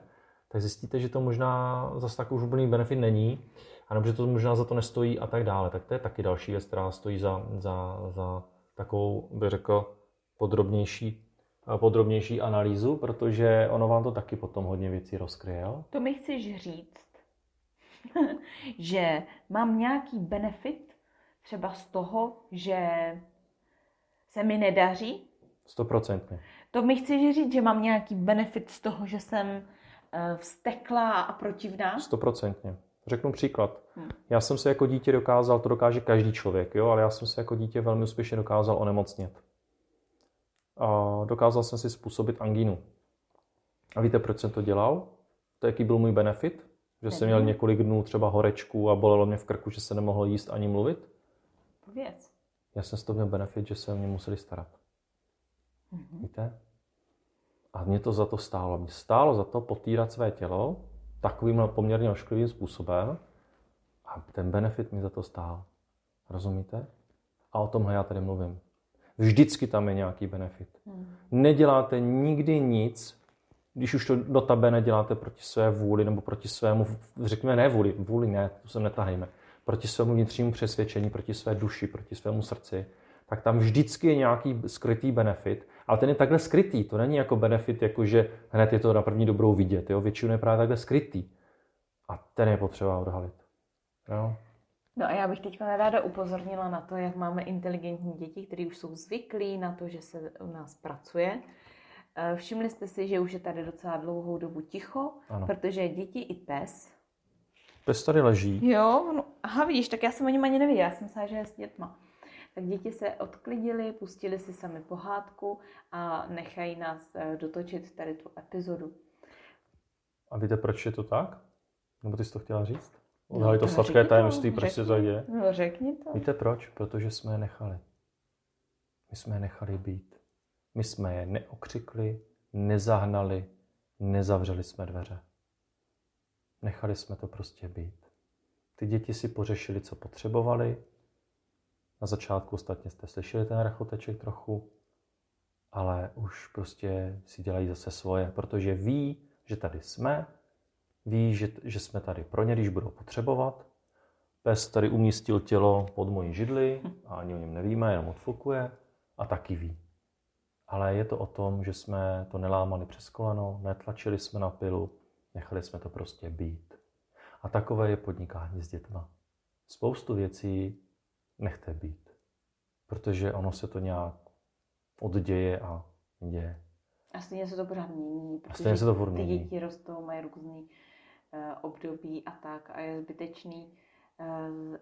tak zjistíte, že to možná zase tak už úplný benefit není, anebo že to možná za to nestojí a tak dále. Tak to je taky další věc, která stojí za, za, za takovou, bych řekl, podrobnější, podrobnější analýzu, protože ono vám to taky potom hodně věcí rozkryje. To mi chceš říct, že mám nějaký benefit třeba z toho, že se mi nedaří. Stoprocentně. To mi chci říct, že mám nějaký benefit z toho, že jsem eh, vsteklá a protivná? Stoprocentně. Řeknu příklad. Hmm. Já jsem se jako dítě dokázal, to dokáže každý člověk, jo, ale já jsem se jako dítě velmi úspěšně dokázal onemocnět. a dokázal jsem si způsobit angínu. A víte, proč jsem to dělal? To jaký byl můj benefit? Že jsem měl několik dnů třeba horečku a bolelo mě v krku, že se nemohlo jíst ani mluvit? Pověc. Já jsem z toho měl benefit, že se o mě museli starat. Mhm. Víte? A mě to za to stálo. Mě stálo za to potírat své tělo takovým poměrně ošklivým způsobem a ten benefit mi za to stál. Rozumíte? A o tomhle já tady mluvím. Vždycky tam je nějaký benefit. Mhm. Neděláte nikdy nic, když už to do tabe neděláte proti své vůli nebo proti svému, řekněme ne vůli, vůli ne, to se netahejme, proti svému vnitřnímu přesvědčení, proti své duši, proti svému srdci, tak tam vždycky je nějaký skrytý benefit, ale ten je takhle skrytý, to není jako benefit, jako že hned je to na první dobrou vidět, jo? většinou je právě takhle skrytý. A ten je potřeba odhalit. Jo? No a já bych teď ráda upozornila na to, jak máme inteligentní děti, které už jsou zvyklí na to, že se u nás pracuje. Eh, Všimli jste si, že už je tady docela dlouhou dobu ticho, Ano. protože děti i pes. Pes tady leží. Jo, no, aha vidíš, tak já jsem o něm ani nevěděla, já jsem myslela, že je s dětma. Tak děti se odklidili, pustili si sami pohádku a nechají nás eh, dotočit tady tu epizodu. A víte, proč je to tak? Nebo ty jsi to chtěla říct? To no, sladké řekni to, tajemství, proč se to děje? No řekni to. Víte proč? Protože jsme je nechali. My jsme je nechali být. My jsme je neokřikli, nezahnali, nezavřeli jsme dveře. Nechali jsme to prostě být. Ty děti si pořešili, co potřebovali. Na začátku ostatně jste slyšeli ten rachoteček trochu, ale už prostě si dělají zase svoje, protože ví, že tady jsme, ví, že, že jsme tady pro ně, když budou potřebovat. Pes tady umístil tělo pod mojí židli a ani o něm nevíme, jenom odfukuje a taky ví. Ale je to o tom, že jsme to nelámali přes koleno, netlačili jsme na pilu, nechali jsme to prostě být. A takové je podnikání s dětma. Spoustu věcí nechte být, protože ono se to nějak odděje a děje. A stejně se to pořád mění, protože stejně se to ty mění. děti rostou, mají různý uh, období a tak a je zbytečný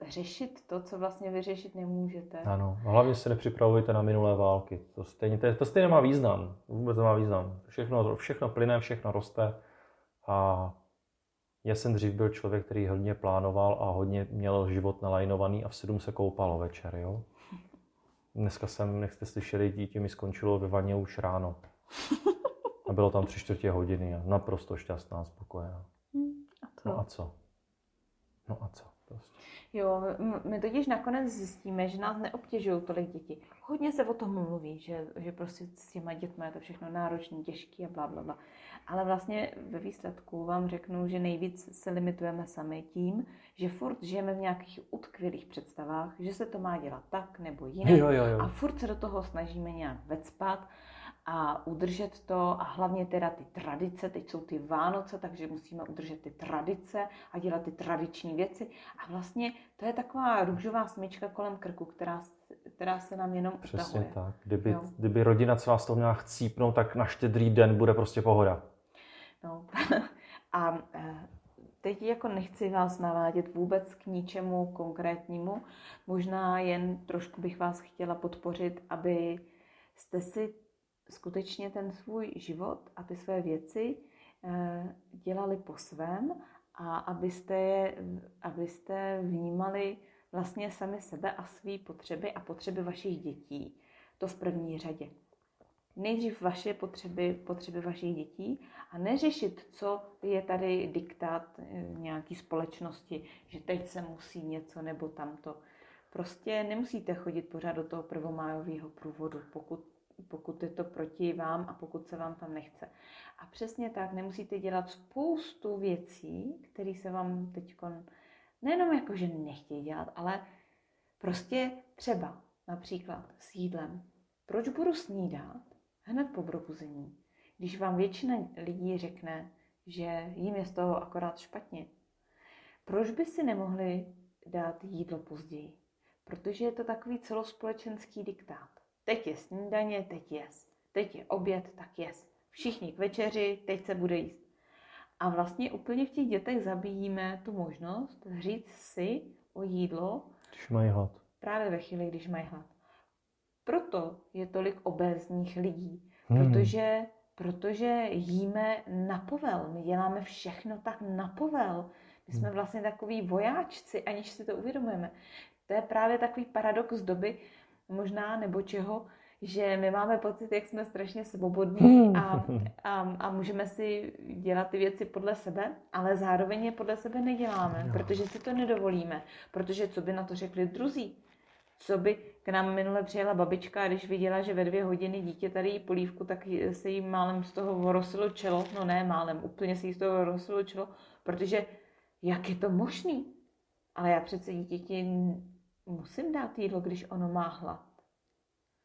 řešit to, co vlastně vyřešit nemůžete. Ano, hlavně se nepřipravujte na minulé války. To stejně, to, to stejně má význam. Vůbec nemá význam. Všechno, všechno plyne, všechno roste. A já jsem dřív byl člověk, který hodně plánoval a hodně měl život nalajnovaný a v sedm se koupalo večer, jo. Dneska jsem, jak jste slyšeli, dítě mi skončilo ve vaně už ráno. A bylo tam tři čtvrtě hodiny a naprosto šťastná, spokojená. A to. No a co? No a co? Prostě. Jo, my totiž nakonec zjistíme, že nás neobtěžují tolik děti. Hodně se o tom mluví, že, že prostě s těma dětmi je to všechno náročné, těžké a bla, bla, bla. Ale vlastně ve výsledku vám řeknu, že nejvíc se limitujeme sami tím, že furt žijeme v nějakých utkvělých představách, že se to má dělat tak nebo jinak. Jo, jo, jo. A furt se do toho snažíme nějak vecpat a udržet to a hlavně teda ty tradice, teď jsou ty Vánoce, takže musíme udržet ty tradice a dělat ty tradiční věci. A vlastně to je taková růžová smyčka kolem krku, která, která se nám jenom Přesně utahuje. tak. Kdyby, Jo. kdyby rodina celá z toho měla chcípnout, tak na štědrý den bude prostě pohoda. No. A eh, teď jako nechci vás navádět vůbec k ničemu konkrétnímu, možná jen trošku bych vás chtěla podpořit, aby jste si skutečně ten svůj život a ty své věci eh, dělali po svém a abyste, je, abyste vnímali vlastně sami sebe a své potřeby a potřeby vašich dětí. To v první řadě nejdřív vaše potřeby, potřeby vašich dětí a neřešit, co je tady diktát eh, nějaký společnosti, že teď se musí něco nebo tamto. Prostě nemusíte chodit pořád do toho prvomájového průvodu, pokud, pokud je to proti vám a pokud se vám tam nechce. A přesně tak, nemusíte dělat spoustu věcí, které se vám teď nejenom jako, že nechtějí dělat, ale prostě třeba například s jídlem. Proč budu snídat hned po probuzení, když vám většina lidí řekne, že jim je z toho akorát špatně? Proč by si nemohli dát jídlo později? Protože je to takový celospolečenský diktát. Teď je snídaně, teď jes. Teď je oběd, tak jes. Všichni k večeři, teď se bude jíst. A vlastně úplně v těch dětech zabíjíme tu možnost říct si o jídlo Když mají hlad. právě ve chvíli, když mají hlad. Proto je tolik obézních lidí, Hmm. protože, protože jíme na povel. My děláme všechno tak na povel. My jsme vlastně takový vojáčci, aniž si to uvědomujeme. To je právě takový paradox doby, možná nebo čeho, že my máme pocit, jak jsme strašně svobodní a, a, a můžeme si dělat ty věci podle sebe, ale zároveň je podle sebe neděláme, Jo. protože si to nedovolíme. Protože co by na to řekli druzí? Co by k nám minule přijela babička a když viděla, že ve dvě hodiny dítě tady jí polívku, tak se jí málem z toho rosilo čelo. No ne málem, úplně se jí z toho rosilo čelo, protože jak je to možný? Ale já přece dítěti musím dát jídlo, když ono má hlad.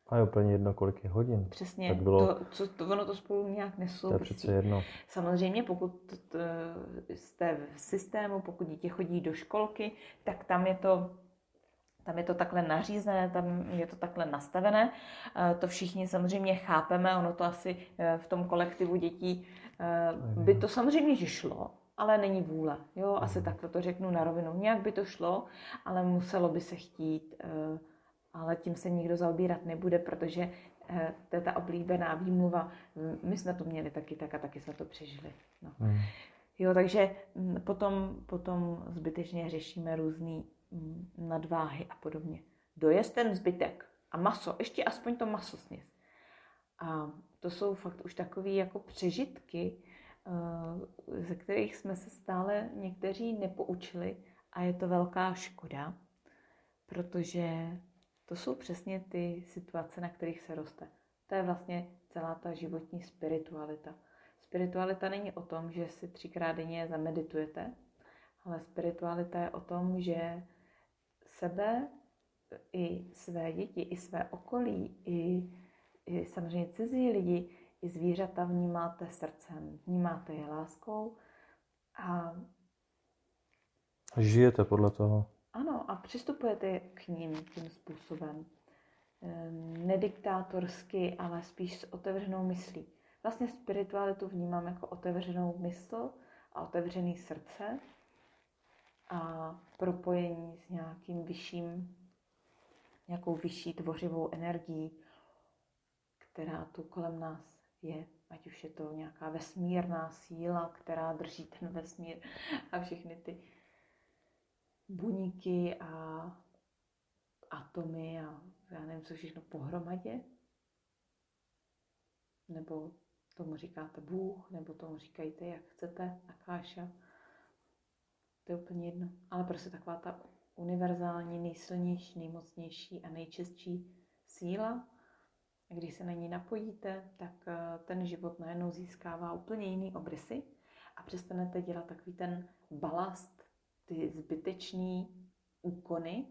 A je úplně jedno, kolik je hodin. Přesně, Tak bylo- to, co, to, ono to spolu nějak To je nesouvisí. přece jedno. Samozřejmě, pokud t- t- jste v systému, pokud dítě chodí do školky, tak tam je to tam je to takhle nařízené, tam je to takhle nastavené. Eh, To všichni samozřejmě chápeme, ono to asi eh, v tom kolektivu dětí eh, by to samozřejmě že šlo, ale není vůle. Jo, asi takhle to řeknu na rovinu. Nějak by to šlo, ale muselo by se chtít, eh, ale tím se nikdo zaobírat nebude, protože eh, to je ta oblíbená výmluva. "M, My jsme to měli taky tak a taky jsme to přežili. No. Hmm. Jo, takže mm, potom, potom zbytečně řešíme různé nadváhy a podobně. Dojez ten zbytek a maso, ještě aspoň to maso sněz. A to jsou fakt už takové jako přežitky, ze kterých jsme se stále někteří nepoučili a je to velká škoda, protože to jsou přesně ty situace, na kterých se roste. To je vlastně celá ta životní spiritualita. Spiritualita není o tom, že si třikrát denně zameditujete, ale spiritualita je o tom, že sebe i své děti, i své okolí, i, i samozřejmě cizí lidi, i zvířata vnímáte srdcem, vnímáte je láskou a Žijete podle toho. ano, a přistupujete k ním tím způsobem. Ehm, Nediktátorsky, ale spíš s otevřenou myslí. Vlastně spiritualitu vnímám jako otevřenou mysl a otevřený srdce a propojení s nějakým vyšším, nějakou vyšší tvořivou energií, která tu kolem nás je. Ať už je to nějaká vesmírná síla, která drží ten vesmír a všechny ty buňky a atomy a já nevím, co všechno pohromadě. Nebo tomu říkáte Bůh, nebo tomu říkejte, jak chcete, Akáša. To je úplně jedno. Ale prostě taková ta univerzální, nejsilnější, nejmocnější a nejčistší síla. A když se na ní napojíte, tak eh, ten život najednou získává úplně jiný obrysy a přestanete dělat takový ten balast, ty zbytečný úkony,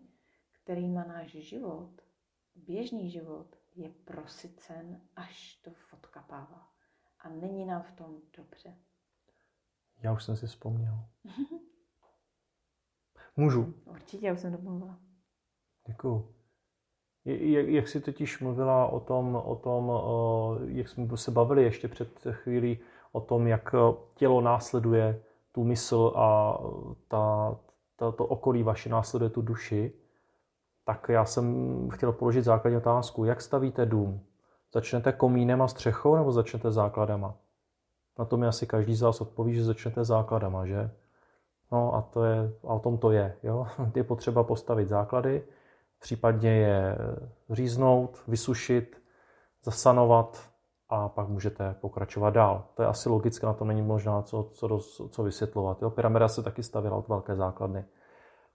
kterýma náš život, běžný život, je prosycen, až to odkapává. A není nám v tom dobře. Já už jsem si vzpomněl. Můžu? Určitě, já už jsem domluvila. Děkuju. Jak, jak jsi totiž mluvila o tom, o tom, o, jak jsme se bavili ještě před chvílí, o tom, jak tělo následuje tu mysl a ta, ta, to okolí vaše následuje tu duši, tak já jsem chtěl položit základní otázku. Jak stavíte dům? Začnete komínem a střechou nebo začnete základama? Na to mi asi každý z vás odpoví, že začnete základama, že? No a to je, a o tom to je, jo? Je potřeba postavit základy, případně je říznout, vysušit, zasanovat a pak můžete pokračovat dál. To je asi logické, na to není možná co, co, co vysvětlovat. Jo? Pyramida se taky stavěla od velké základny.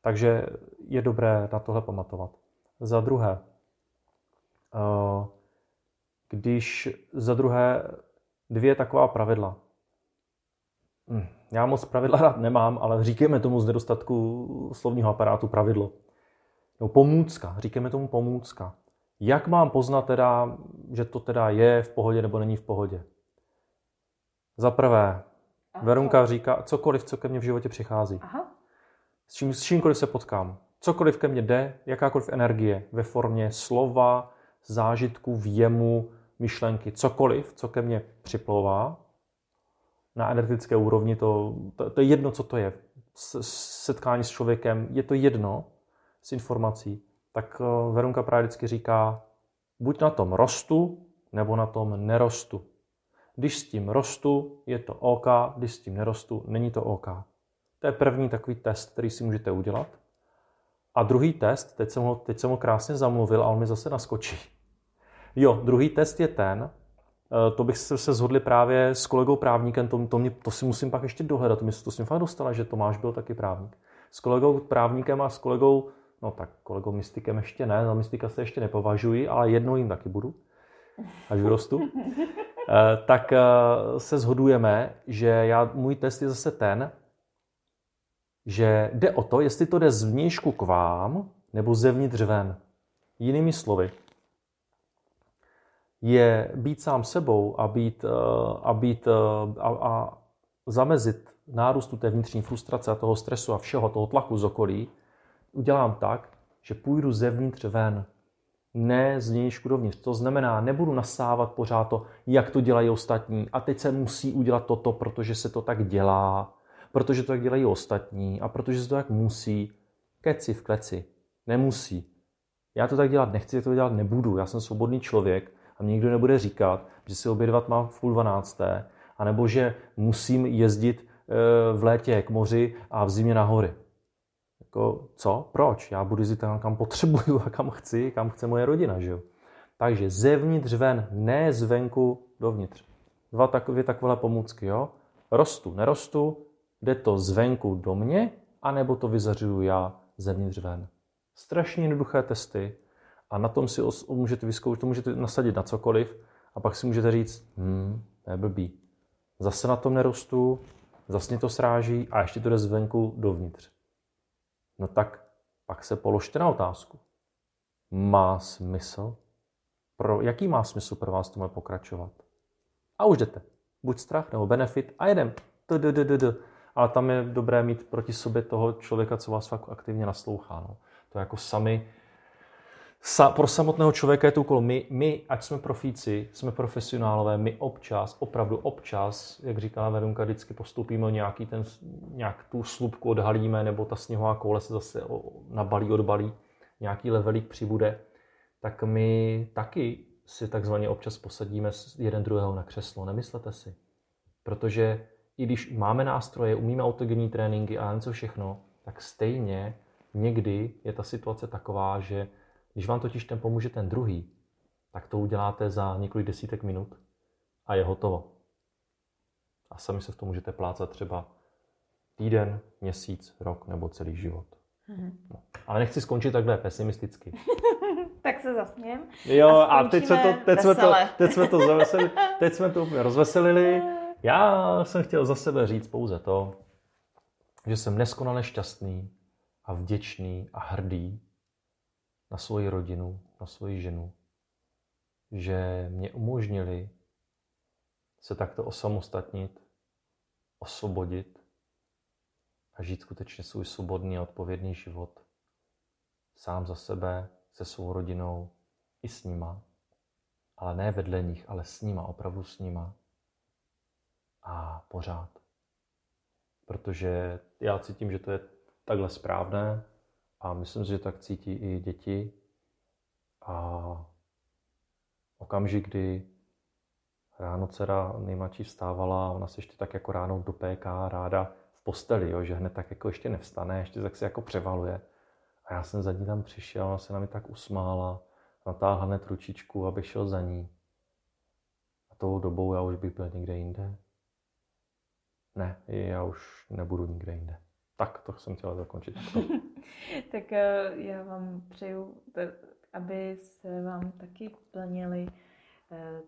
Takže je dobré na tohle pamatovat. Za druhé, eh, když za druhé dvě taková pravidla. Hm, Já moc pravidla rád nemám, ale říkáme tomu z nedostatku slovního aparátu pravidlo. No, pomůcka, říkáme tomu pomůcka. Jak mám poznat teda, že to teda je v pohodě nebo není v pohodě? Za prvé, A Verunka říká, cokoliv, co ke mně v životě přichází. Aha, S, čím, s čímkoliv se potkám. Cokoliv ke mně jde, jakákoliv energie ve formě slova, zážitku, věmu, myšlenky, cokoliv, co ke mně připlouvá, na energetické úrovni, to, to, to je jedno, co to je. S, setkání s člověkem, je to jedno s informací. Tak eh, Verunka právě vždycky říká, Buď na tom rostu, nebo na tom nerostu. Když s tím rostu, je to OK, když s tím nerostu, není to OK. To je první takový test, který si můžete udělat. A druhý test, teď jsem ho, teď jsem ho krásně zamluvil a on mi zase naskočí. Jo, druhý test je ten, eh, to bych se, se zhodli právě s kolegou právníkem, to, to, mě, to si musím pak ještě dohledat, to, mi, to jsem fakt dostala, že Tomáš byl taky právník. S kolegou právníkem a s kolegou, no tak kolegou mystikem ještě ne, za mystika se ještě nepovažuji, ale jednou jim taky budu, až vyrostu. Eh, tak eh, se zhodujeme, že já, můj test je zase ten, že jde o to, jestli to jde zvnějšku k vám nebo zevnitř ven. Jinými slovy, je být sám sebou a, být, eh, a, být, a, a zamezit nárůstu té vnitřní frustrace a toho stresu a všeho toho tlaku z okolí, udělám tak, že půjdu zevnitř ven ne z nějšku dovnitř. To znamená, nebudu nasávat pořád to, jak to dělají ostatní a teď se musí udělat toto, protože se to tak dělá, protože to tak dělají ostatní a protože se to tak musí. Keci v kleci. Nemusí. Já to tak dělat nechci, to dělat nebudu. Já jsem svobodný člověk a mě nikdo nebude říkat, že si obědvat mám v půl dvanácté, anebo že musím jezdit eh, v létě k moři a v zimě na hory. Jako, co? Proč? Já budu jezdit tam, kam potřebuju a kam chci, kam chce moje rodina, že jo? Takže zevnitř ven, ne zvenku dovnitř. Dva takové takové pomůcky, jo? Rostu, nerostu, jde to zvenku do mě, anebo to vyzařuju já zevnitř ven. Strašně jednoduché testy a na tom si os- můžete vyzkoušet, to můžete nasadit na cokoliv a pak si můžete říct, hm, to je blbý. Zase na tom nerostu, zase mě to sráží a ještě to jde zvenku dovnitř. No tak pak se položte na otázku. Má smysl? Pro, jaký má smysl pro vás tomu pokračovat? A už jdete. Buď strach nebo benefit a jedem. Ale tam je dobré mít proti sobě toho člověka, co vás fakt aktivně naslouchá. No. To jako sami Sa, pro samotného člověka je to úkol. My, my, ať jsme profíci, jsme profesionálové, my občas, opravdu občas, jak říkala Verunka, vždycky postupíme nějaký ten, nějak tu slupku odhalíme, nebo ta sněhová koule se zase nabalí, odbalí, nějaký levelík přibude, tak my taky si takzvaně občas posadíme jeden druhého na křeslo. Nemyslete si. Protože i když máme nástroje, umíme autogenní tréninky a něco všechno, tak stejně někdy je ta situace taková, že když vám totiž ten pomůže ten druhý, tak to uděláte za několik desítek minut a je hotovo. A sami se v tom můžete plácat třeba týden, měsíc, rok nebo celý život. Mm-hmm. No. Ale nechci skončit takhle pesimisticky. tak se zasměm. Jo, a, a teď, jsme to, teď, jsme to, teď, jsme to zaveselili, teď jsme to rozveselili. Já jsem chtěl za sebe říct pouze to, že jsem neskonale šťastný a vděčný a hrdý na svoji rodinu, na svoji ženu, že mě umožnili se takto osamostatnit, osvobodit a žít skutečně svůj svobodný a odpovědný život. Sám za sebe, se svou rodinou i s nima. Ale ne vedle nich, ale s nima, opravdu s nima. A pořád. Protože já cítím, že to je takhle správné, a myslím si, že tak cítí i děti. A okamžik, kdy ráno dcera nejmladší vstávala, ona se ještě tak jako ráno dopéká ráda v posteli, jo, že hned tak jako ještě nevstane, ještě tak se jako převaluje. A já jsem za ní tam přišel, ona se na mě tak usmála, natáhla hned ručičku, abych šel za ní. A tou dobou já už bych byl někde jinde. Ne, já už nebudu nikde jinde. Tak, to jsem chtěla zakončit. tak eh, já vám přeju, aby se vám taky plnily eh,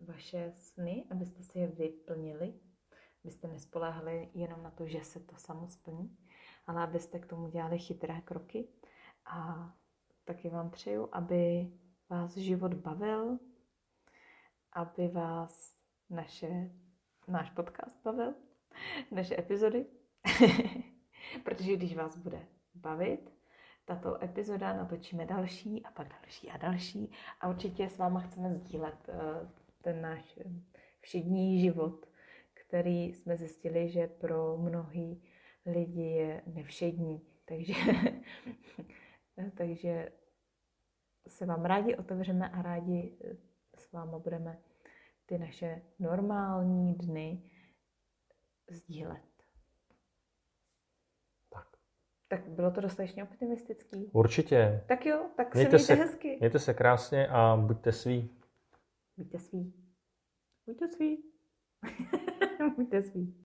vaše sny, abyste si je vyplnili, abyste nespoléhali jenom na to, že se to samo splní, ale abyste k tomu dělali chytré kroky. A taky vám přeju, aby vás život bavil, aby vás naše, náš podcast bavil, naše epizody. Protože když vás bude bavit, tato epizoda natočíme další a pak další a další a určitě s váma chceme sdílet eh, ten náš eh, všední život, který jsme zjistili, že pro mnohý lidi je nevšední. Takže, takže se vám rádi otevřeme a rádi eh, s váma budeme ty naše normální dny sdílet. Tak. Tak bylo to dostatečně optimistický. Určitě. Tak jo, tak Mějte se se, mějte hezky. mějte se krásně a buďte sví. Buďte svý. Buďte svý. Buďte svý.